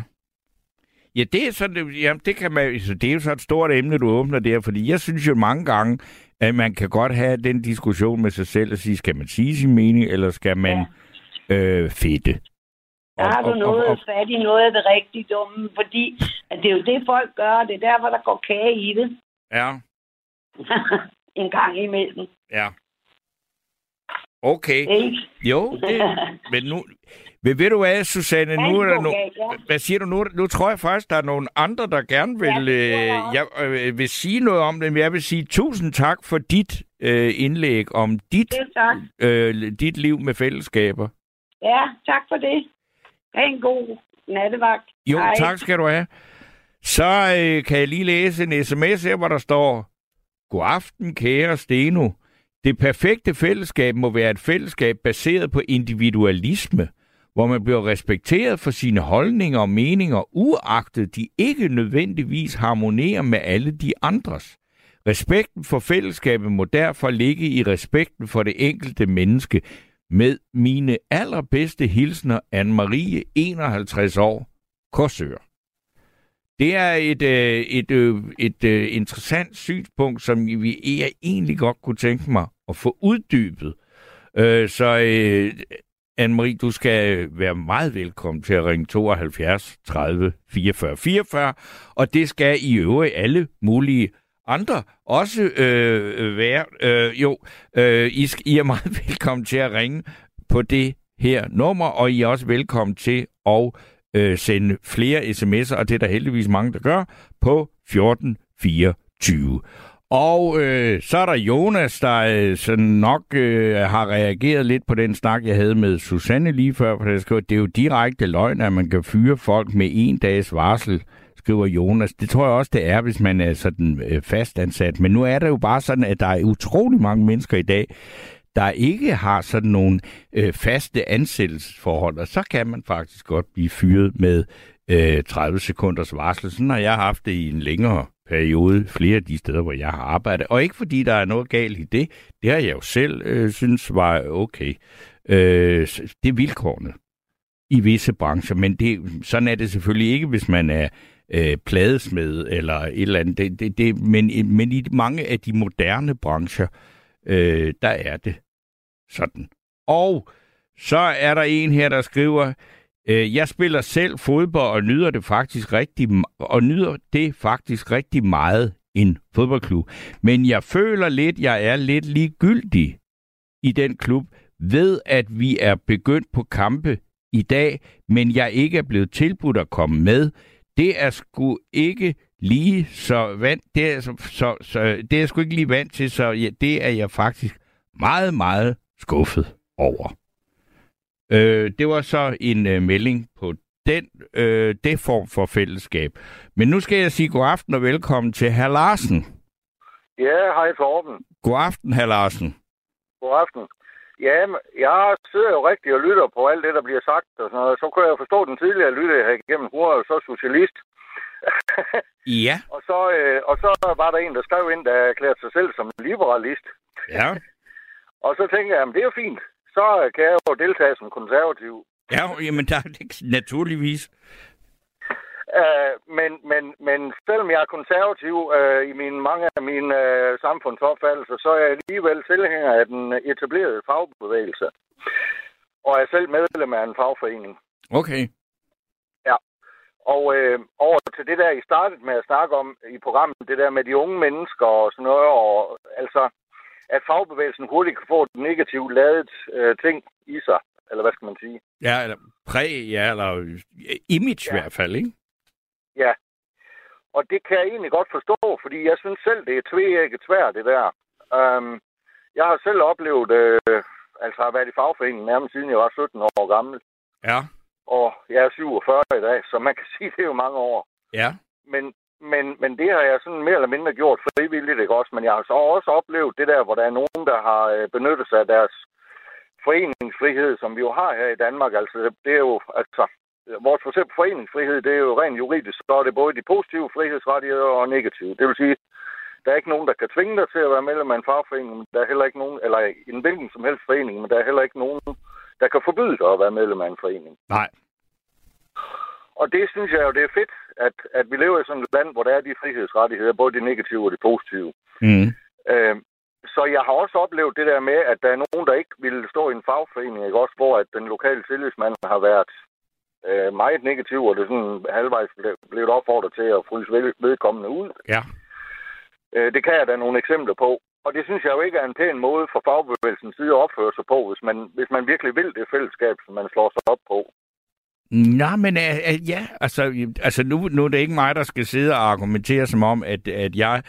Ja, det er sådan, det- jamen, det kan man, så det er jo så et stort emne, du åbner der, fordi jeg synes jo mange gange, at man kan godt have den diskussion med sig selv og sige, skal man sige sin mening, eller skal man ja. øh, fedte? Der har du noget fat i noget af det rigtig dumme, fordi at det er jo det, folk gør, og det er derfor, der går kage i det Ja, en gang imellem. ja. Okay. Ikke? Jo, det, men nu... Men ved du hvad, Susanne, nu er der no, hvad siger du nu? Nu tror jeg faktisk, der er nogle andre, der gerne vil, øh, jeg øh, vil sige noget om det. Men jeg vil sige tusind tak for dit øh, indlæg om dit, øh, dit liv med fællesskaber. Ja, tak for det. Ha' en god nattevagt. Jo, Hej. tak skal du have. Så øh, kan jeg lige læse en sms her, hvor der står, God aften, kære Steno. Det perfekte fællesskab må være et fællesskab baseret på individualisme, hvor man bliver respekteret for sine holdninger og meninger, uagtet de ikke nødvendigvis harmonerer med alle de andres. Respekten for fællesskabet må derfor ligge i respekten for det enkelte menneske. Med mine allerbedste hilsner, Anne-Marie, 51 år, Korsør. Det er et, øh, et, øh, et øh, interessant synspunkt, som vi jeg egentlig godt kunne tænke mig at få uddybet. Øh, så øh, Anne-Marie, du skal være meget velkommen til at ringe 72 30 44 44, og det skal i øvrigt alle mulige andre også øh, være. Øh, jo, øh, I, I er meget velkommen til at ringe på det her nummer, og I er også velkommen til at øh, sende flere sms'er, og det er der heldigvis mange, der gør, på 1424. Og øh, så er der Jonas, der øh, sådan nok øh, har reageret lidt på den snak, jeg havde med Susanne lige før, for jeg skriver, det er jo direkte løgn, at man kan fyre folk med en dags varsel, skriver Jonas. Det tror jeg også, det er, hvis man er sådan øh, fastansat. Men nu er det jo bare sådan, at der er utrolig mange mennesker i dag, der ikke har sådan nogle øh, faste ansættelsesforhold, og så kan man faktisk godt blive fyret med øh, 30 sekunders varsel. Sådan har jeg haft det i en længere periode, flere af de steder, hvor jeg har arbejdet. Og ikke fordi der er noget galt i det, det har jeg jo selv øh, synes var okay. Øh, det er vilkårene i visse brancher, men det, sådan er det selvfølgelig ikke, hvis man er øh, pladesmed eller et eller andet. Det, det, det, men, men i mange af de moderne brancher, øh, øh, der er det sådan. Og så er der en her, der skriver, øh, jeg spiller selv fodbold og nyder det faktisk rigtig og nyder det faktisk rigtig meget en fodboldklub. Men jeg føler lidt, jeg er lidt ligegyldig i den klub ved, at vi er begyndt på kampe i dag, men jeg ikke er blevet tilbudt at komme med. Det er sgu ikke lige så vant, det er, så, så, så, det er jeg sgu ikke lige vant til, så ja, det er jeg faktisk meget, meget skuffet over. Øh, det var så en øh, melding på den øh, det form for fællesskab. Men nu skal jeg sige god aften og velkommen til herr Larsen. Ja, hej Torben. God aften, herr Larsen. God aften. Ja, jeg sidder jo rigtig og lytter på alt det, der bliver sagt og sådan noget. Så kunne jeg forstå den tidligere lytter her igennem. Hun er jo så socialist. Ja. og, så, øh, og så var der en, der skrev ind, der erklærte sig selv som liberalist. Ja. Og så tænkte jeg, jamen det er jo fint. Så kan jeg jo deltage som konservativ. Ja, jamen der er det naturligvis. Uh, men, men, men selvom jeg er konservativ uh, i mine, mange af mine uh, samfundsopfattelser, så er jeg alligevel tilhænger af den etablerede fagbevægelse. Og er selv medlem af en fagforening. Okay. Og øh, over til det der, I startede med at snakke om i programmet, det der med de unge mennesker og sådan noget, og altså, at fagbevægelsen hurtigt kan få et negativt ladet øh, ting i sig, eller hvad skal man sige? Ja, eller præg, ja, eller image ja. i hvert fald, ikke? Ja. Og det kan jeg egentlig godt forstå, fordi jeg synes selv, det er tvækket svært, det der. Um, jeg har selv oplevet, øh, altså har været i fagforeningen nærmest siden jeg var 17 år gammel. Ja. Og jeg er 47 i dag, så man kan sige, det er jo mange år. Ja. Men, men, men det har jeg sådan mere eller mindre gjort frivilligt, ikke også? Men jeg har så også oplevet det der, hvor der er nogen, der har øh, benyttet sig af deres foreningsfrihed, som vi jo har her i Danmark. Altså, det er jo, altså, vores for eksempel foreningsfrihed, det er jo rent juridisk, så er det både de positive frihedsrettigheder og negative. Det vil sige, der er ikke nogen, der kan tvinge dig til at være medlem af en fagforening, men der er heller ikke nogen, eller i en hvilken som helst forening, men der er heller ikke nogen, der kan forbyde dig at være medlem af en forening. Nej. Og det synes jeg jo, det er fedt, at, at vi lever i sådan et land, hvor der er de frihedsrettigheder, både de negative og de positive. Mm. Øh, så jeg har også oplevet det der med, at der er nogen, der ikke ville stå i en fagforening, ikke? også hvor at den lokale tillidsmand har været øh, meget negativ, og det er sådan halvvejs blevet opfordret til at fryse vedkommende ud. Ja. Øh, det kan jeg da nogle eksempler på. Og det synes jeg jo ikke er en pæn måde for fagbevægelsens side at opføre sig på, hvis man, hvis man virkelig vil det fællesskab, som man slår sig op på. Nej, men uh, uh, ja, altså, altså nu, nu er det ikke mig, der skal sidde og argumentere som om, at, at jeg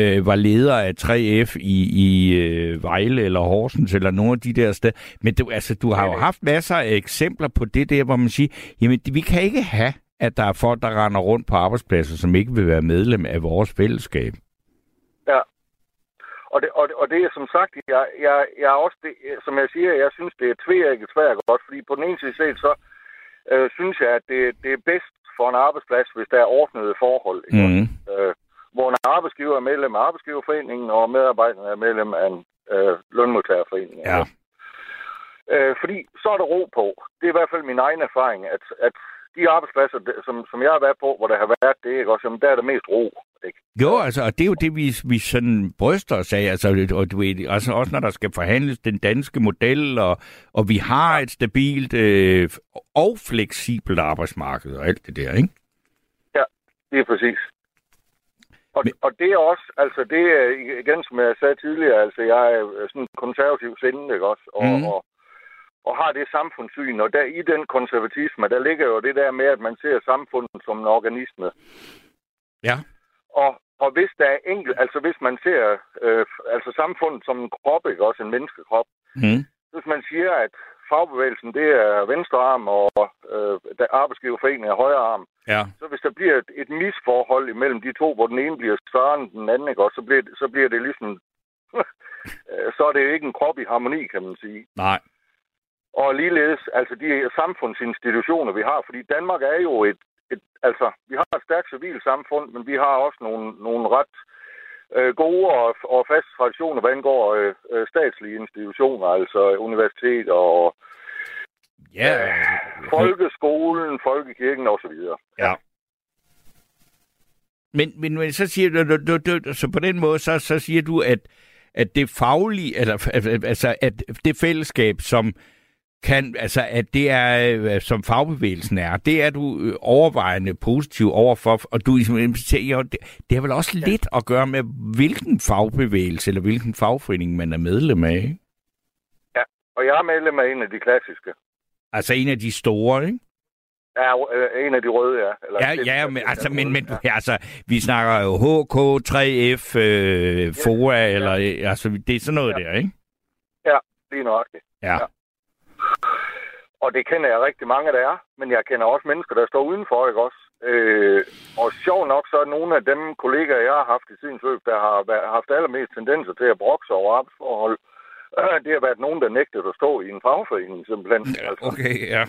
uh, var leder af 3F i, i uh, Vejle eller Horsens eller nogle af de der steder. Men du, altså, du har jo haft masser af eksempler på det der, hvor man siger, jamen vi kan ikke have, at der er folk, der render rundt på arbejdspladser, som ikke vil være medlem af vores fællesskab. Ja. Og det, og, det, og det er som sagt, jeg, jeg, jeg er også, det, som jeg siger, jeg synes, det er tvækket svært godt, fordi på den ene side set, så øh, synes jeg, at det, det er bedst for en arbejdsplads, hvis der er ordnede forhold. Ikke? Mm. Øh, hvor en arbejdsgiver er medlem af arbejdsgiverforeningen, og medarbejderne er medlem af en øh, lønmodtagerforening. Ja. Øh, fordi så er der ro på. Det er i hvert fald min egen erfaring, at, at de arbejdspladser, som, som jeg har været på, hvor der har været det, ikke? Også, jamen, der er der mest ro. Ikke? Jo, altså, og det er jo det, vi, vi sådan bryster os af, altså, og du ved, altså, også når der skal forhandles den danske model, og, og vi har et stabilt øh, og fleksibelt arbejdsmarked og alt det der, ikke? Ja, det er præcis. Og, Men... og det er også, altså det er igen, som jeg sagde tidligere, altså jeg er sådan konservativ sinde, ikke også? Og, mm. og, og har det samfundssyn, og der i den konservatisme, der ligger jo det der med, at man ser samfundet som en organisme. Ja. Og, og hvis der er enkelt, altså hvis man ser øh, altså samfundet som en krop, ikke også en menneskekrop, mm. hvis man siger, at fagbevægelsen, det er venstre arm, og øh, der arbejdsgiverforeningen er højre arm, ja. så hvis der bliver et, et misforhold imellem de to, hvor den ene bliver større end den anden, ikke også, så bliver, så bliver det ligesom, så er det jo ikke en krop i harmoni, kan man sige. Nej. Og ligeledes, altså de samfundsinstitutioner, vi har, fordi Danmark er jo et, et altså, vi har et stærkt civilt samfund, men vi har også nogle, nogle ret øh, gode og, og faste traditioner, hvad angår øh, øh, statslige institutioner, altså universitet og ja, øh, folkeskolen, folkekirken osv. Ja. Men, men, men så siger du, du, du, du, så på den måde, så, så siger du, at, at det faglige, eller, altså, at det fællesskab, som kan, altså, at det er, øh, som fagbevægelsen er, det er du øh, overvejende positiv overfor, og du siger, det, det har vel også ja. lidt at gøre med, hvilken fagbevægelse eller hvilken fagforening man er medlem af, ikke? Ja, og jeg er medlem af en af de klassiske. Altså en af de store, ikke? Ja, øh, en af de røde, ja. Eller ja, ja, men, altså, men, men ja. altså, vi snakker jo HK, 3F, øh, FOA, ja. eller altså, det er sådan noget ja. der, ikke? Ja, lige nok. Ja. ja. Og det kender jeg rigtig mange, der er. Men jeg kender også mennesker, der står udenfor, ikke også? Øh, og sjov nok, så er nogle af dem kollegaer, jeg har haft i tidens løb, der har haft allermest tendenser til at brokse over arbejdsforhold, øh, det har været nogen, der nægtede at stå i en fagforening, simpelthen. Ja, okay, ja.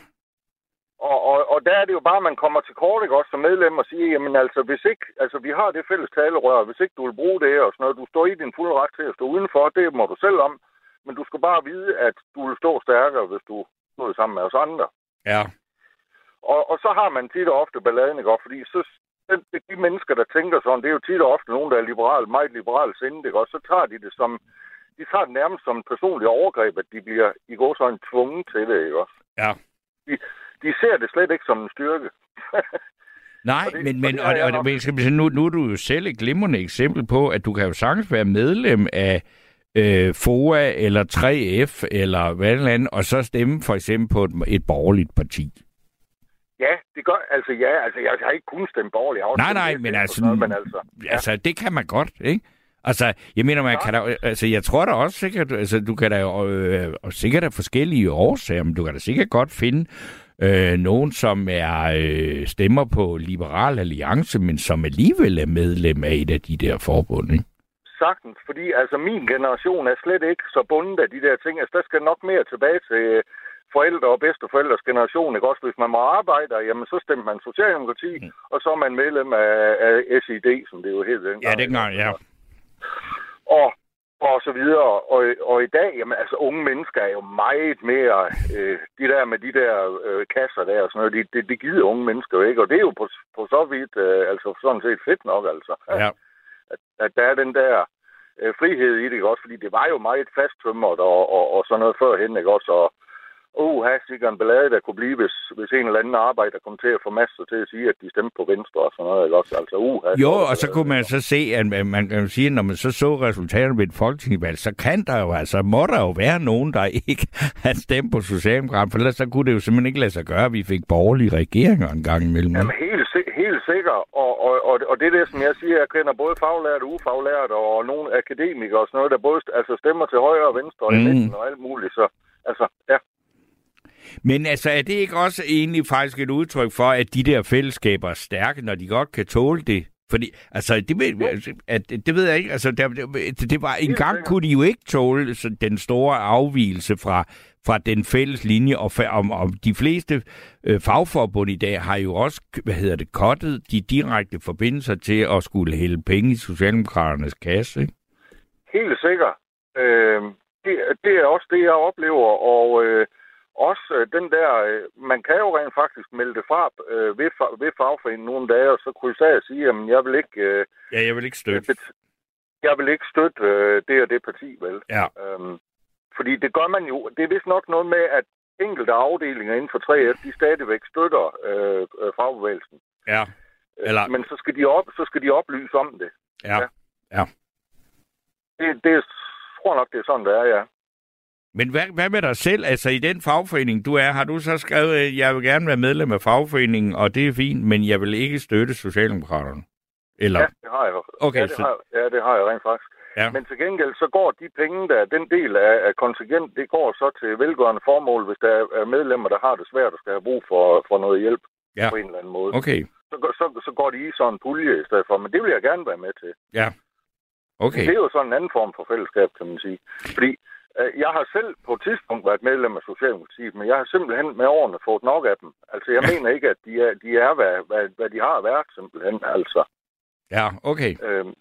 Og, og, og der er det jo bare, at man kommer til kort, ikke også, som medlem og siger, jamen altså, hvis ikke, altså vi har det fælles talerør, hvis ikke du vil bruge det og sådan noget, du står i din fulde ret til at stå udenfor, det må du selv om, men du skal bare vide, at du vil stå stærkere, hvis du stod sammen med os andre. Ja. Og, og så har man tit og ofte balladen, ikke? Fordi så, de mennesker, der tænker sådan, det er jo tit og ofte nogen, der er liberal, meget liberal sindet, ikke? Og så tager de det som, de tager det nærmest som en personlig overgreb, at de bliver i går sådan tvunget til det, ikke også? Ja. De, de ser det slet ikke som en styrke. Nej, og det, men, men og, og, og, og, nu, nu er du jo selv et glimrende eksempel på, at du kan jo sagtens være medlem af øh, FOA eller 3F eller hvad det andet, og så stemme for eksempel på et, et borgerligt parti. Ja, det gør, altså ja, altså jeg har ikke kun stemt borgerligt. Nej, nej, men altså, noget, men altså, ja. altså, det kan man godt, ikke? Altså, jeg mener, man ja. kan da, altså, jeg tror da også sikkert, altså, du kan da øh, sikkert af forskellige årsager, men du kan da sikkert godt finde Øh, nogen, som er øh, stemmer på Liberal Alliance, men som alligevel er medlem af et af de der forbund, ikke? Sagtens, fordi altså min generation er slet ikke så bundet af de der ting. Altså der skal nok mere tilbage til forældre og bedsteforældres generation, ikke også? Hvis man må arbejde, jamen så stemmer man Socialdemokrati, mm. og så er man medlem af, af SID, som det jo hed dengang. Ja, dengang, ja. Og, og så videre. Og, og i dag, jamen altså unge mennesker er jo meget mere, øh, de der med de der øh, kasser der og sådan noget, det, det, det gider unge mennesker jo ikke, og det er jo på, på så vidt, øh, altså sådan set fedt nok, altså. Ja. At, der er den der øh, frihed i det, ikke også? Fordi det var jo meget fasttømret og, og, og sådan noget førhen, ikke også? Og, oh, her sikkert en ballade, der kunne blive, hvis, hvis en eller anden arbejder kom til at få masser til at sige, at de stemte på Venstre og sådan noget. Ikke også? Altså, uh, jo, og så kunne man så se, at man kan sige, at når man så så resultaterne ved et folketingsvalg, så kan der jo altså, må der jo være nogen, der ikke har stemt på Socialdemokraterne, for ellers så kunne det jo simpelthen ikke lade sig gøre, at vi fik borgerlige regeringer en gang imellem. Jamen helt, helt sikkert, og, og, og, og det er det, som jeg siger, jeg kender både faglært og ufaglært, og nogle akademikere og sådan noget, der både altså, stemmer til højre og venstre og mm. i midten og alt muligt, så altså, ja. Men altså, er det ikke også egentlig faktisk et udtryk for, at de der fællesskaber er stærke, når de godt kan tåle det? Fordi, altså, det ved, altså, at, det ved jeg ikke. Altså, det, det, det var, en gang kunne de jo ikke tåle så den store afvielse fra, fra den fælles linje, og, om, om de fleste øh, fagforbund i dag har jo også, hvad hedder det, kottet de direkte forbindelser til at skulle hælde penge i Socialdemokraternes kasse, ikke? Helt sikkert. Øh, det, det er også det, jeg oplever, og øh, også øh, den der, øh, man kan jo rent faktisk melde det fra øh, ved, ved fagforeningen nogle dage, og så krydse af og sige, at jeg vil ikke... Ja, jeg vil ikke støtte. Jeg vil ikke støtte det og det parti, vel? Ja. Øhm, fordi det gør man jo. Det er vist nok noget med, at enkelte afdelinger inden for 3F, de stadigvæk støtter øh, fagbevægelsen. Ja. Eller... Men så skal, de op, så skal de oplyse om det. Ja. Ja. ja. Det, det tror nok, det er sådan, det er, ja. Men hvad, hvad med dig selv? Altså i den fagforening, du er, har du så skrevet, at jeg vil gerne være medlem af fagforeningen, og det er fint, men jeg vil ikke støtte Socialdemokraterne? Eller? Ja, det har jeg. Okay, ja, det så... har, ja, det har jeg rent faktisk. Ja. Men til gengæld, så går de penge, der den del af, af kontingent, det går så til velgørende formål, hvis der er medlemmer, der har det svært og skal have brug for, for noget hjælp ja. på en eller anden måde. Okay. Så, så, så går de i sådan en pulje i stedet for, men det vil jeg gerne være med til. Ja. Okay. Det er jo sådan en anden form for fællesskab, kan man sige. Fordi Øh, jeg har selv på et tidspunkt været medlem af Socialdemokratiet, men jeg har simpelthen med årene fået nok af dem. Altså, jeg mener ikke, at de er, de er hvad, hvad, hvad de har været, simpelthen. Altså. Ja, okay. Øhm,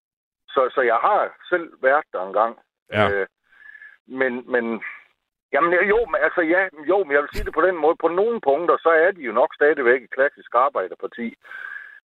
så, så jeg har selv været der engang. Ja. Øh, men, men Jamen jo, men, altså ja, jo, men jeg vil sige det på den måde. På nogle punkter, så er de jo nok stadigvæk et klassisk arbejderparti.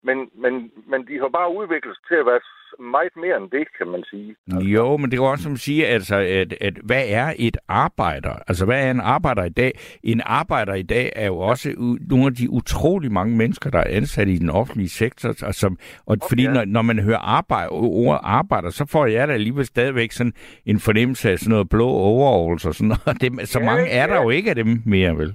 Men, men, men de har bare udviklet sig til at være meget mere end det, kan man sige. Altså. Jo, men det er også som sige, altså, at, at hvad er et arbejder? Altså, hvad er en arbejder i dag? En arbejder i dag er jo også u- nogle af de utrolig mange mennesker, der er ansat i den offentlige sektor. Altså, og okay. fordi når, når man hører arbejde, ord arbejder, så får jeg da alligevel stadigvæk sådan en fornemmelse af sådan noget blå overalls og sådan noget. Det, så ja, mange er ja. der jo ikke af dem mere, vel?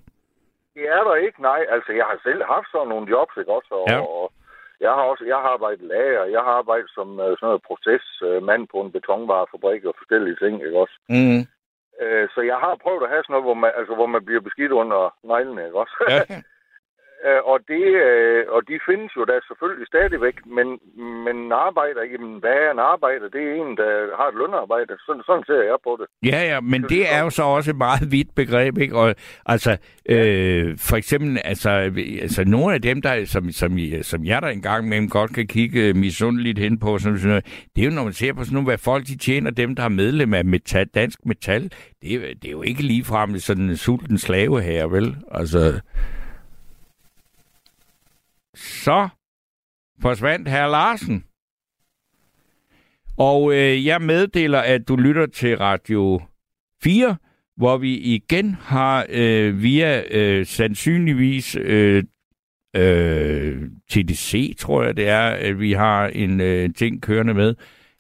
Det er der ikke, nej. Altså, jeg har selv haft sådan nogle jobs, ikke også? Og, ja. og jeg har også jeg har arbejdet lager, jeg har arbejdet som uh, sådan noget procesmand på en betonvarefabrik og forskellige ting, ikke også? Mm. Uh, så jeg har prøvet at have sådan noget, hvor man, altså, hvor man bliver beskidt under neglene, ikke også? Ja. Uh, og, det, uh, og de findes jo da selvfølgelig stadigvæk, men, men en arbejder, jamen hvad er en arbejder? Det er en, der har et lønarbejde. Sådan, sådan ser jeg på det. Ja, ja, men det, det er jo så også et meget vidt begreb, ikke? Og, altså, øh, for eksempel, altså, altså nogle af dem, der, som, som, som jeg der engang med godt kan kigge misundeligt hen på, sådan, sådan noget, det er jo, når man ser på sådan noget, hvad folk de tjener, dem, der er medlem af metal, dansk metal, det, er, det er jo ikke ligefrem sådan en sulten slave her, vel? Altså så forsvandt herr Larsen. Og øh, jeg meddeler, at du lytter til Radio 4, hvor vi igen har øh, via øh, sandsynligvis øh, øh, TDC, tror jeg det er, at vi har en øh, ting kørende med,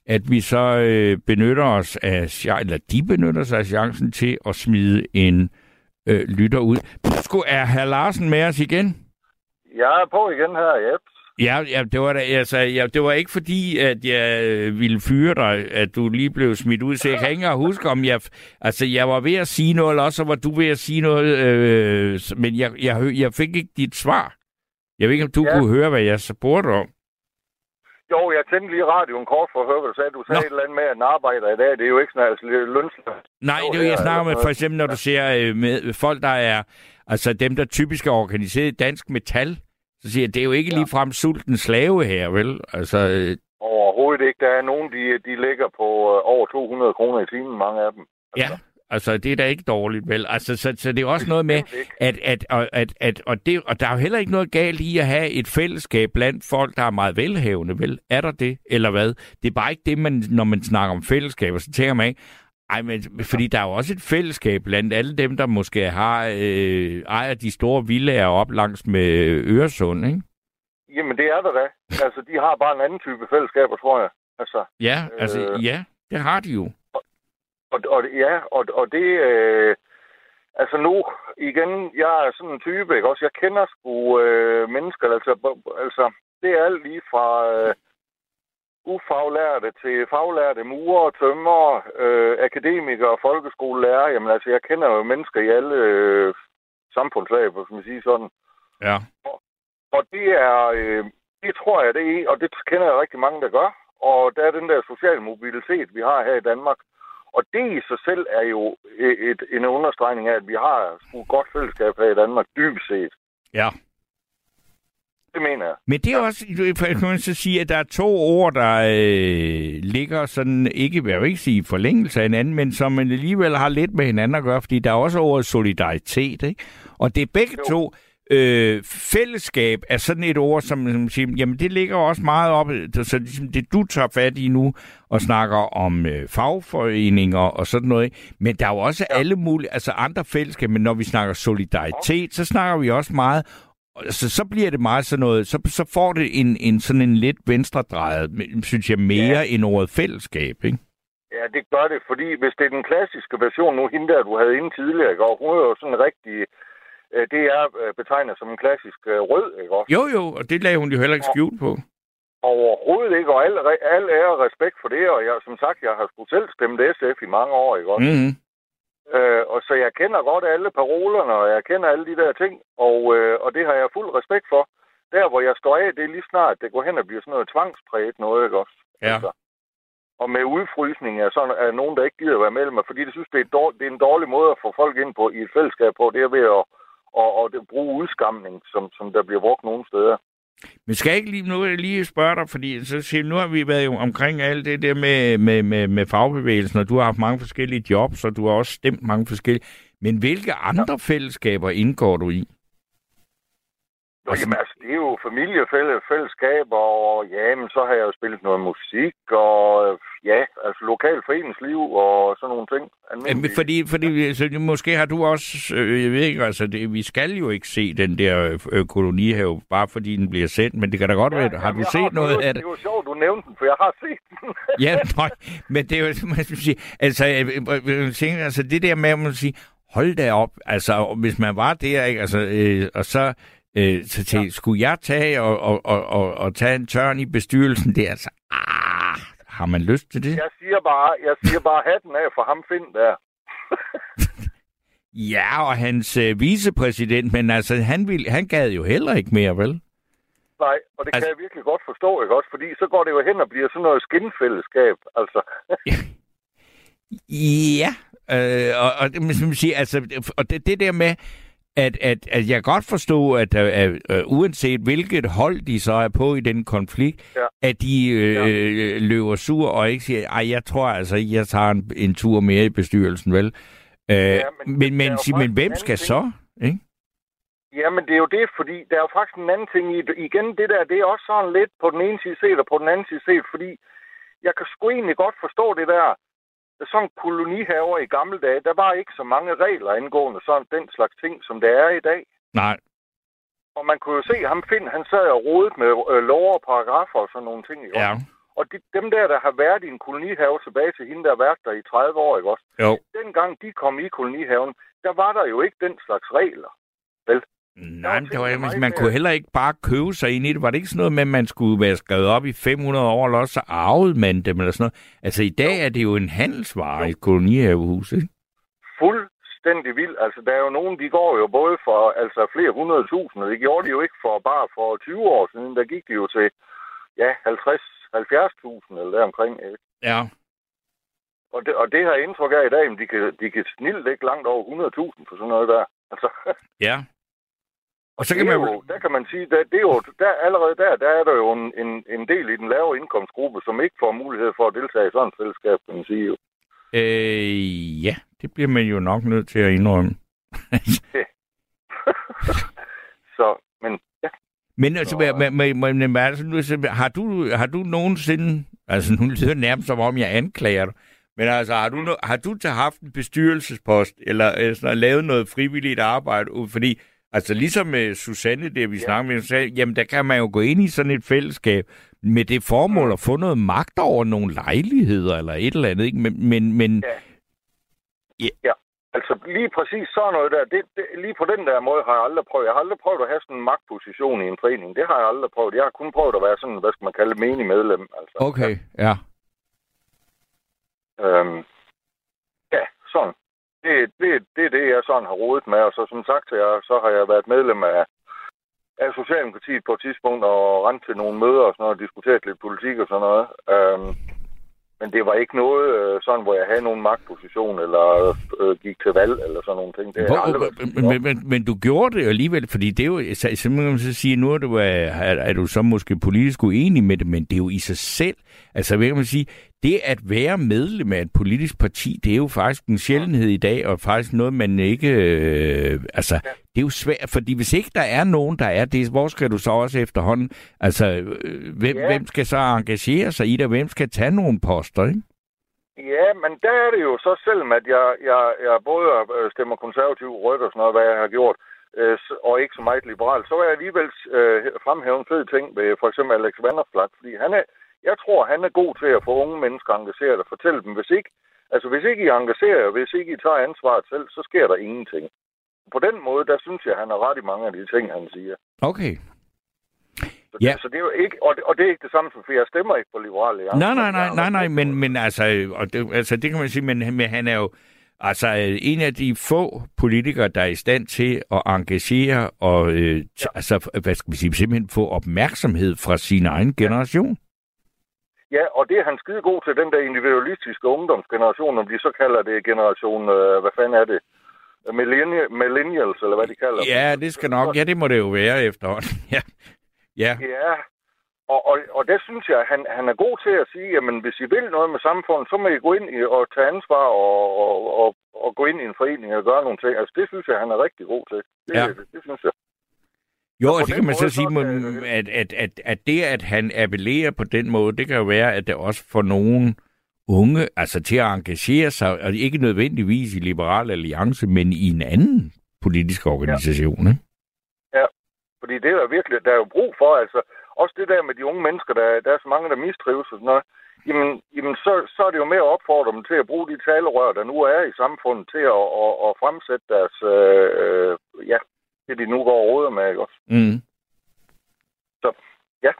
at vi så øh, benytter os af, eller de benytter sig af chancen til at smide en øh, lytter ud. Sku, er herr Larsen med os igen? Jeg er på igen her, Jeps. Ja, ja det, var da, altså, ja, det var ikke fordi, at jeg øh, ville fyre dig, at du lige blev smidt ud. Så jeg kan ikke huske, om jeg... Altså, jeg var ved at sige noget, eller også var du ved at sige noget, øh, men jeg, jeg, jeg fik ikke dit svar. Jeg ved ikke, om du ja. kunne høre, hvad jeg spurgte om. Jo, jeg tændte lige radioen kort for at høre, hvad du sagde. Du sagde Nå. et eller andet med, at en arbejder i dag, det er jo ikke sådan altså, lønslag. Nej, det er jo, jeg snakker med, for eksempel, når du ser øh, med folk, der er, altså dem, der typisk er organiseret i dansk metal, så siger jeg, det er jo ikke ja. ligefrem sulten slave her, vel? Altså, øh... Overhovedet ikke. Der er nogen, de, de ligger på øh, over 200 kroner i timen, mange af dem. Altså. Ja, Altså, det er da ikke dårligt, vel? Altså, så, så det er også noget med, at, at, at, at, at og, det, og der er jo heller ikke noget galt i at have et fællesskab blandt folk, der er meget velhavende, vel? Er der det, eller hvad? Det er bare ikke det, man, når man snakker om fællesskaber, så tænker man ikke, ej, men, fordi der er jo også et fællesskab blandt alle dem, der måske har øh, ejer de store villager op langs med Øresund, ikke? Jamen, det er der da. Altså, de har bare en anden type fællesskaber, tror jeg. Altså, ja, altså, øh... ja, det har de jo. Og, og ja, og, og det... Øh, altså nu, igen, jeg er sådan en type, ikke også? Jeg kender sgu øh, mennesker, altså, altså, det er alt lige fra øh, ufaglærte til faglærte murer, tømmer, øh, akademikere, folkeskolelærer. Jamen altså, jeg kender jo mennesker i alle øh, samfundslag, hvis man siger sådan. Ja. Og, og det er, øh, det tror jeg, det er, og det kender jeg rigtig mange, der gør. Og der er den der sociale mobilitet, vi har her i Danmark, og det i sig selv er jo et, en understregning af, at vi har et godt fællesskab her i Danmark, dybest set. Ja. Det mener jeg. Men det er også, kan man så sige, at der er to ord, der øh, ligger sådan, ikke, jeg vil ikke sige forlængelse af hinanden, men som man alligevel har lidt med hinanden at gøre, fordi der er også ordet solidaritet, ikke? Og det er begge jo. to Øh, fællesskab er sådan et ord, som, som siger, jamen det ligger også meget op, så ligesom det du tager fat i nu og snakker om øh, fagforeninger og sådan noget, men der er jo også ja. alle mulige, altså andre fællesskab, men når vi snakker solidaritet, så snakker vi også meget så, så bliver det meget sådan noget, så, så får det en, en sådan en lidt venstredrejet, synes jeg, mere ja. end ordet fællesskab, ikke? Ja, det gør det, fordi hvis det er den klassiske version nu, hende der, du havde inde tidligere, ikke? og hun er jo sådan rigtig øh, det er øh, betegnet som en klassisk øh, rød, ikke også? Jo, jo, og det lagde hun jo heller ikke skjult på. Overhovedet ikke, og al, al ære og respekt for det, og jeg, som sagt, jeg har sgu selv stemt SF i mange år, ikke også? Mm-hmm. Øh, og så jeg kender godt alle parolerne, og jeg kender alle de der ting, og, øh, og det har jeg fuld respekt for. Der, hvor jeg står af, det er lige snart, det går hen og bliver sådan noget tvangspræget noget, ikke også? Ja. Altså, og med udfrysning af, sådan, af nogen, der ikke gider være mellem mig, fordi det synes, det er, dårlig, det er en dårlig måde at få folk ind på i et fællesskab på, det er ved at og, og det, bruge udskamning, som, som der bliver brugt nogle steder. Men skal jeg ikke lige, nu jeg lige spørge dig, fordi så siger, nu har vi været jo omkring alt det der med, med, med, med fagbevægelsen, og du har haft mange forskellige jobs, og du har også stemt mange forskellige. Men hvilke andre fællesskaber indgår du i? Nå, jamen, altså, det er jo familiefællesskaber, og ja, men så har jeg jo spillet noget musik, og ja, altså lokal foreningsliv og sådan nogle ting. Jamen, fordi, fordi så måske har du også, øh, jeg ved ikke, altså, det, vi skal jo ikke se den der øh, kolonihave, bare fordi den bliver sendt, men det kan da godt ja, være, har du set har, noget af det? Det er jo sjovt, du nævnte den, for jeg har set den. ja, nej, men det er jo, man skal sige, altså, jeg, altså det der med, at man sige, hold da op, altså, hvis man var der, ikke, altså, øh, og så Øh, så til, ja. skulle jeg tage og, og, og, og, og tage en tørn i bestyrelsen der? Altså, ah, har man lyst til det? Jeg siger bare, jeg siger bare hatten af for ham find der. ja, og hans øh, vicepræsident, men altså, han, vil, han gad jo heller ikke mere, vel? Nej, og det altså... kan jeg virkelig godt forstå, ikke også? Fordi så går det jo hen og bliver sådan noget skinfællesskab, altså. ja, øh, og, og, man siger, altså, og det, det der med, at, at, at jeg godt forstå, at, at, at, at uanset hvilket hold de så er på i den konflikt, ja. at de øh, ja. løber sur og ikke siger, ej, jeg tror altså jeg tager en, en tur mere i bestyrelsen, vel? Øh, ja, men, men, men, sig, men hvem skal ting. så? Ikke? Ja, men det er jo det, fordi der er jo faktisk en anden ting i det. Igen, det der, det er også sådan lidt på den ene side set og på den anden side set, fordi jeg kan sgu egentlig godt forstå det der, sådan kolonihaver i gamle dage, der var ikke så mange regler angående sådan den slags ting, som det er i dag. Nej. Og man kunne jo se, ham Finn, han sad og rodet med øh, lov og paragrafer og sådan nogle ting. Ikke? Ja. Og de, dem der, der har været i en kolonihave tilbage til hende, der har været der i 30 år, ikke også? Jo. Dengang de kom i kolonihaven, der var der jo ikke den slags regler. Vel? Nej, men det var, man, man kunne heller ikke bare købe sig ind i det. Var det ikke sådan noget med, at man skulle være skrevet op i 500 år, eller også så arvede man dem, eller sådan noget? Altså, i dag er det jo en handelsvare i et kolonihavehus, ikke? Fuldstændig vildt. Altså, der er jo nogen, de går jo både for altså, flere hundrede tusind, og det gjorde de jo ikke for bare for 20 år siden. Der gik de jo til, ja, 50 70.000 eller deromkring. Ikke? Ja. Og det, og det har indtryk af i dag, de kan, de kan snilt ikke langt over 100.000 for sådan noget der. Altså. Ja. Og så kan man jo, der kan man sige, der, det er jo, der, allerede der, der er der jo en, en, en del i den lave indkomstgruppe, som ikke får mulighed for at deltage i sådan et fællesskab, kan man sige jo. Øh, ja, det bliver man jo nok nødt til at indrømme. så, men ja. Men altså, så, men, men, men, men, altså, har, du, har du nogensinde, altså nu lyder det nærmest som om, jeg anklager dig, men altså, har du, har du haft en bestyrelsespost, eller, eller sådan, lavet noget frivilligt arbejde? Fordi, altså ligesom med Susanne, det vi ja. snakkede med, sagde, jamen der kan man jo gå ind i sådan et fællesskab med det formål at få noget magt over nogle lejligheder, eller et eller andet, ikke? Men, men, men ja. Ja. ja. Altså lige præcis sådan noget der, det, det, lige på den der måde har jeg aldrig prøvet. Jeg har aldrig prøvet at have sådan en magtposition i en forening. Det har jeg aldrig prøvet. Jeg har kun prøvet at være sådan, hvad skal man kalde menig medlem. Altså. Okay, ja. Øhm, ja, sådan. Det, det, det er det, jeg sådan har rodet med. Og så som sagt, jeg, så har jeg været medlem af, af Socialdemokratiet på et tidspunkt og rent til nogle møder og sådan noget, og diskuteret lidt politik og sådan noget. Øhm, men det var ikke noget øh, sådan, hvor jeg havde nogen magtposition, eller øh, gik til valg, eller sådan nogle ting. Det hvor, aldrig, men, men, men, men du gjorde det alligevel, fordi det er jo, simpelthen så sige, nu er du, er, er du så måske politisk uenig med det, men det er jo i sig selv, altså hvad kan man sige, det at være medlem af et politisk parti, det er jo faktisk en sjældenhed i dag, og faktisk noget, man ikke... Øh, altså, det er jo svært, fordi hvis ikke der er nogen, der er det, hvor skal du så også efterhånden... Altså, øh, hvem, ja. hvem skal så engagere sig i det, hvem skal tage nogle poster, ikke? Ja, men der er det jo så, selvom at jeg, jeg, jeg både øh, stemmer konservativ rødt og sådan noget, hvad jeg har gjort, øh, og ikke så meget liberal, så er jeg alligevel øh, fremhæve en fed ting ved for eksempel Alex Vanderflat, fordi han er, jeg tror, han er god til at få unge mennesker engageret og fortælle dem, hvis ikke, altså hvis ikke I engagerer hvis ikke I tager ansvaret selv, så sker der ingenting. På den måde, der synes jeg, han har ret i mange af de ting, han siger. Okay. Så, ja. så det er jo ikke, og det, og det er ikke det samme som, for jeg stemmer ikke på Liberale Alliance. Nej, nej, nej, nej, nej, men, men altså, og det, altså, det kan man sige, men, men han er jo, Altså en af de få politikere, der er i stand til at engagere og øh, ja. altså, hvad skal vi sige, simpelthen få opmærksomhed fra sin egen generation. Ja, og det er han skide god til, den der individualistiske ungdomsgeneration, om de så kalder det generation, øh, hvad fanden er det? millennials, eller hvad de kalder det. Ja, det skal nok, ja, det må det jo være efterhånden. ja. Ja. ja. Og, og, og det synes jeg, han, han er god til at sige, jamen hvis I vil noget med samfundet, så må I gå ind i, og tage ansvar og, og, og, og gå ind i en forening og gøre nogle ting. Altså det synes jeg, han er rigtig god til. Det, ja. det, det synes jeg. Jo, og det kan man så sige, så, at, at, at, at det, at han appellerer på den måde, det kan jo være, at det også får nogen unge altså til at engagere sig, og ikke nødvendigvis i Liberal Alliance, men i en anden politisk organisation. Ja, ikke? ja. fordi det er virkelig, der er jo brug for, altså også det der med de unge mennesker, der, der er så mange, der mistrives og sådan noget, jamen, jamen så, så er det jo med at opfordre dem til at bruge de talerør, der nu er i samfundet, til at, at, at fremsætte deres, øh, øh ja, det de nu går og råder med, ikke? Mm. Så, ja.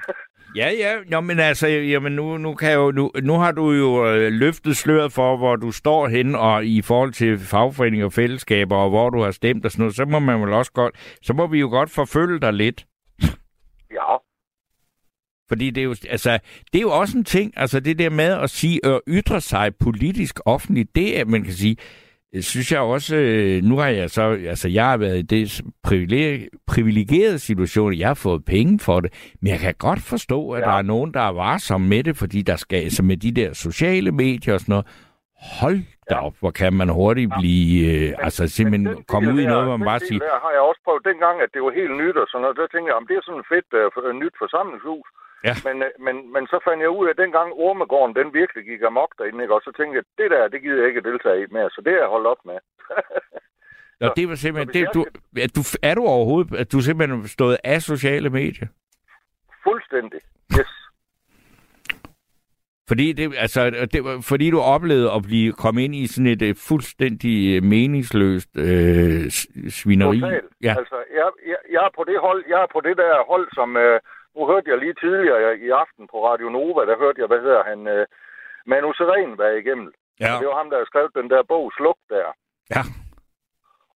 ja, ja. Nå, men altså, jamen nu, nu, kan jo, nu, nu har du jo øh, løftet sløret for, hvor du står hen og i forhold til fagforeninger og fællesskaber, og hvor du har stemt og sådan noget, så må man vel også godt, så må vi jo godt forfølge dig lidt. Ja. Fordi det er jo, altså, det er jo også en ting, altså det der med at sige, at ytre sig politisk offentligt, det er, man kan sige, synes jeg også, øh, nu har jeg så, altså jeg har været i det privilegerede situation, jeg har fået penge for det, men jeg kan godt forstå, at ja. der er nogen, der er varsomme med det, fordi der skal, altså med de der sociale medier og sådan noget, hold da op, hvor kan man hurtigt blive, øh, men, altså simpelthen men komme ud i noget, hvor man bare siger... Der har jeg også prøvet dengang, at det var helt nyt og sådan noget, der tænkte jeg, om det er sådan et fedt uh, nyt forsamlingshus. Ja. Men, uh, men, men så fandt jeg ud af, at dengang Ormegården, den virkelig gik amok derinde, ikke? og så tænkte jeg, det der, det gider jeg ikke deltage i mere, så det er jeg holdt op med. Nå, det var simpelthen, det, du, er, du, er du overhovedet, at du simpelthen stået af sociale medier? Fuldstændig, yes. Fordi, det, altså, det, fordi du oplevede at blive komme ind i sådan et, et fuldstændig øh, meningsløst øh, svineri. Total. Ja. Altså, jeg, jeg, jeg, er på det hold, jeg er på det der hold, som... Øh, nu hørte jeg lige tidligere i aften på Radio Nova, der hørte jeg, hvad hedder han, øh, Manu Seren var igennem. Ja. Og det var ham, der har skrevet den der bog, Sluk der. Ja.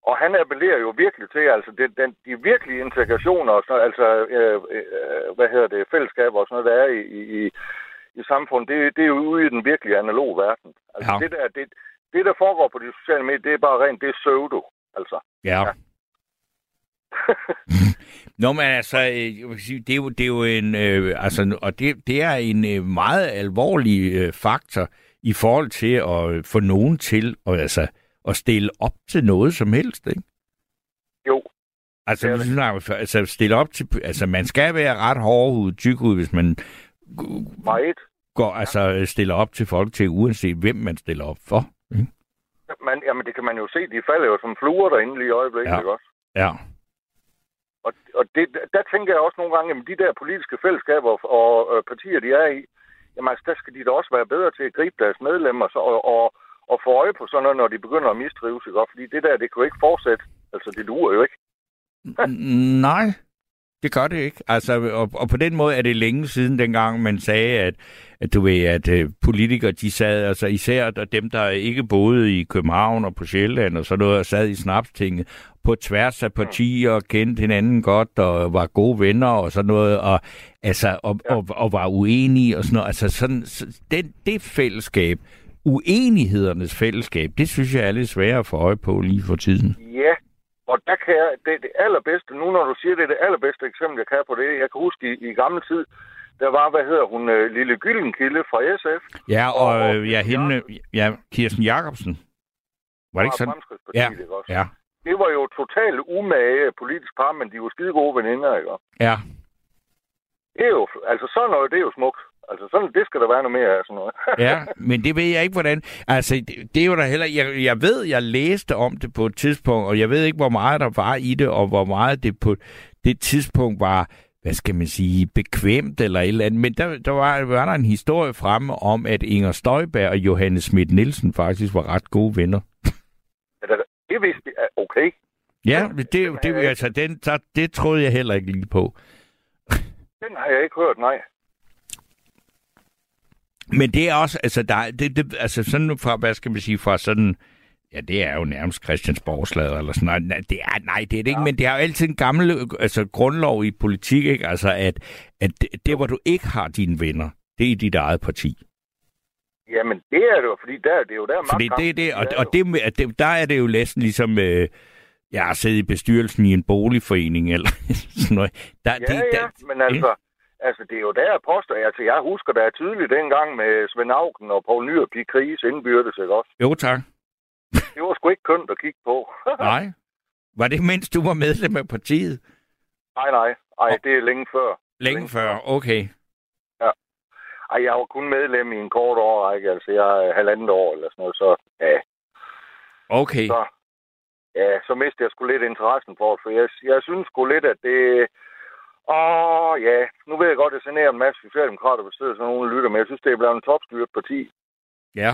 Og han appellerer jo virkelig til, altså det, den, de virkelige integrationer, og sådan, altså øh, øh, hvad hedder det, fællesskaber og sådan noget, der er i, i, i samfundet, det, det er jo ude i den virkelige analog verden. Altså Ja. det, der, det, det, der foregår på de sociale medier, det er bare rent, det er pseudo, altså. Ja. Ja. Nå, men altså, øh, jeg vil sige, det er jo, det er jo en, øh, altså, og det, det er en øh, meget alvorlig øh, faktor i forhold til at øh, få nogen til at, altså, at stille op til noget som helst, ikke? Jo, Altså, Det det. altså stille op til, altså man skal være ret hårdhudet, tykhud, hvis man meget. går, altså stiller op til folk til, uanset hvem man stiller op for. Ikke? Man, jamen, det kan man jo se, de falder jo som fluer derinde lige i øjeblikket, Ja. ikke også? Ja. Og, og det, der tænker jeg også nogle gange, at de der politiske fællesskaber og, og øh, partier, de er i, jamen altså, der skal de da også være bedre til at gribe deres medlemmer så, og, og, og få øje på sådan noget, når de begynder at mistrives, ikke? også? Fordi det der, det kan jo ikke fortsætte. Altså, det duer jo ikke. Nej, det gør det ikke. Altså, og, og på den måde er det længe siden, dengang man sagde, at, at du ved, at uh, politikere, de sad, altså især der, dem, der ikke boede i København og på Sjælland og sådan noget, og sad i snapstinget på tværs af partier og kendte hinanden godt og var gode venner og sådan noget, og, altså, og, Ja. og, og var uenige og sådan noget. Altså, sådan, så, den, det fællesskab, uenighedernes fællesskab, det synes jeg er lidt sværere at få øje på lige for tiden. Ja, og der kan jeg, det er det allerbedste, nu når du siger det, er det allerbedste eksempel, jeg kan på det. Jeg kan huske i, i gammel tid, der var, hvad hedder hun, øh, Lille Gyllenkilde fra SF. Ja, og Og- øh, ja, hende, ja, Kirsten Jacobsen. Var det ikke sådan? Ja, også? Ja, Det var jo totalt umage politisk par, men de var skide gode veninder, ikke ja. Det er jo, altså sådan noget, det er jo smukt. Altså sådan, det skal der være noget mere af sådan noget. Ja, men det ved jeg ikke, hvordan... Altså, det, det er jo da heller... Jeg, jeg ved, jeg læste om det på et tidspunkt, og jeg ved ikke, hvor meget der var i det, og hvor meget det på det tidspunkt var, hvad skal man sige, bekvemt eller et eller andet. Men der, der var, var der en historie fremme om, at Inger Støjberg og Johannes Schmidt Nielsen faktisk var ret gode venner. det vidste jeg. Okay. Ja, det, det, det, altså, den, der, det troede jeg heller ikke lige på. Den har jeg ikke hørt, nej. Men det er også, altså, der, er- det, det, altså sådan fra, hvad skal man sige, fra sådan, ja, det er jo nærmest Christiansborgslader eller sådan noget. Nej, det er, nej, det er det ikke, Ja. men det er jo altid en gammel altså, grundlov i politik, ikke? Altså, at, at det, det, hvor du ikke har dine venner, det er i dit eget parti. Jamen, det er det jo, fordi der, det er jo der Fordi magtkampen, det er det, og, er og det, at det, der er det jo næsten ligesom, øh, jeg har siddet i bestyrelsen i en boligforening, eller sådan noget. Der, Ja, det, ja, der, men altså, altså, det er jo der, jeg påstår. Altså, jeg husker da tydeligt dengang med Svend Auken og Poul Nyrup i krigs indbyrdes, ikke også? Jo, tak. Det var sgu ikke kønt at kigge på. Nej. Var det, mens du var medlem af partiet? nej, nej. Ej, det er længe før. Længe Længe før, okay. Ej, jeg var kun medlem i en kort årrække. Altså, jeg er halvandet år eller sådan noget, så ja, Okay. så, ja, så mistede jeg sgu lidt interessen for det, for jeg, jeg synes sgu lidt, at det... Åh, ja, nu ved jeg godt, at jeg generer en masse socialdemokrater, hvis der er sådan nogen, der lytter, men jeg synes, det er blevet en topstyret parti. Ja.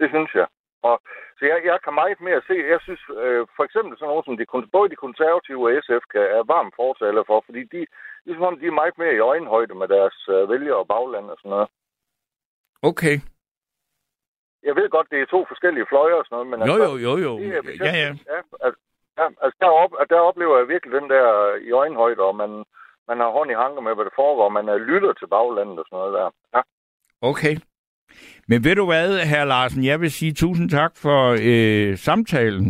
Det synes jeg. Og, så jeg, jeg kan meget mere se, jeg synes øh, for eksempel sådan noget som de, både de konservative og SF kan, er varmt fortaler for, fordi de, ligesom om de er meget mere i øjenhøjde med deres øh, vælgere og bagland og sådan noget. Okay. Jeg ved godt, det er to forskellige fløjer og sådan noget, men Jo, altså, jo, jo, jo. Det er Ja, ja. ja, altså, ja, altså der, op, der oplever jeg virkelig den der i øjenhøjde, og man, man har hånd i hanker med, hvad der foregår, man øh, lytter til baglandet og sådan noget der. Ja. Okay. Men ved du hvad, herr Larsen, jeg vil sige tusind tak for øh, samtalen.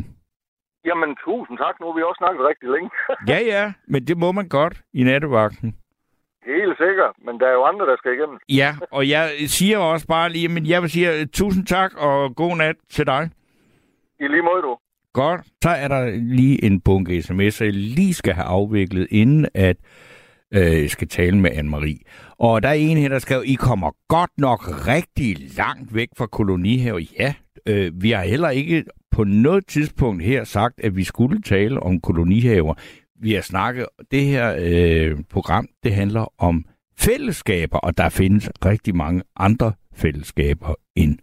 Jamen, tusind tak. Nu har vi også snakket rigtig længe. Ja, ja, men det må man godt i nattevagten. Helt sikkert, men der er jo andre, der skal igennem. Ja, og jeg siger også bare lige, men jeg vil sige øh, tusind tak og god nat til dig. I lige måde, du. Godt. Så er der lige en bunke sms'er, jeg lige skal have afviklet, inden at øh, jeg skal tale med Anne-Marie. Og der er en her, der skrev, I kommer godt nok rigtig langt væk fra kolonihave. Ja, øh, vi har heller ikke på noget tidspunkt her sagt, at vi skulle tale om kolonihaver. Vi har snakket, det her øh, program, det handler om fællesskaber, og der findes rigtig mange andre fællesskaber end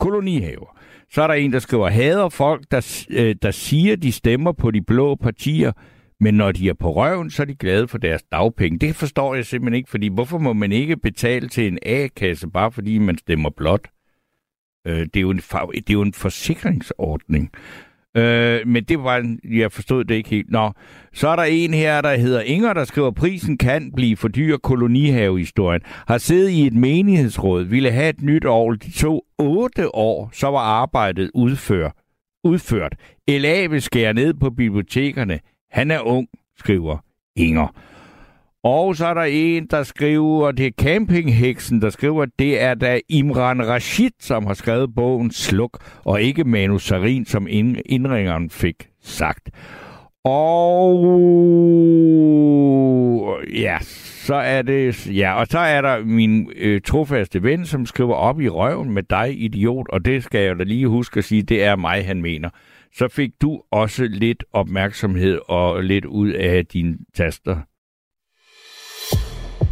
kolonihaver. Så er der en, der skriver, hader folk, der, øh, der siger, de stemmer på de blå partier, men når de er på røven, så er de glade for deres dagpenge. Det forstår jeg simpelthen ikke, fordi hvorfor må man ikke betale til en A-kasse, bare fordi man stemmer blot? Øh, det, er jo en, det er jo en forsikringsordning. Øh, men det var, jeg forstod det ikke helt. Nå, så er der en her, der hedder Inger, der skriver, prisen kan blive for dyr kolonihavehistorien. Har siddet i et menighedsråd, ville have et nyt år. De tog otte år, så var arbejdet udført. udført. LA vil skære ned på bibliotekerne. Han er ung, skriver Inger. Og så er der en, der skriver, det er Campingheksen, der skriver, at det er da Imran Rashid, som har skrevet bogen Sluk, og ikke Manu Sarin, som indringeren fik sagt. Og ja, så er det, ja, og så er der min øh, trofaste ven, som skriver op i røven med dig, idiot, og det skal jeg da lige huske at sige, det er mig, han mener. Så fik du også lidt opmærksomhed og lidt ud af dine taster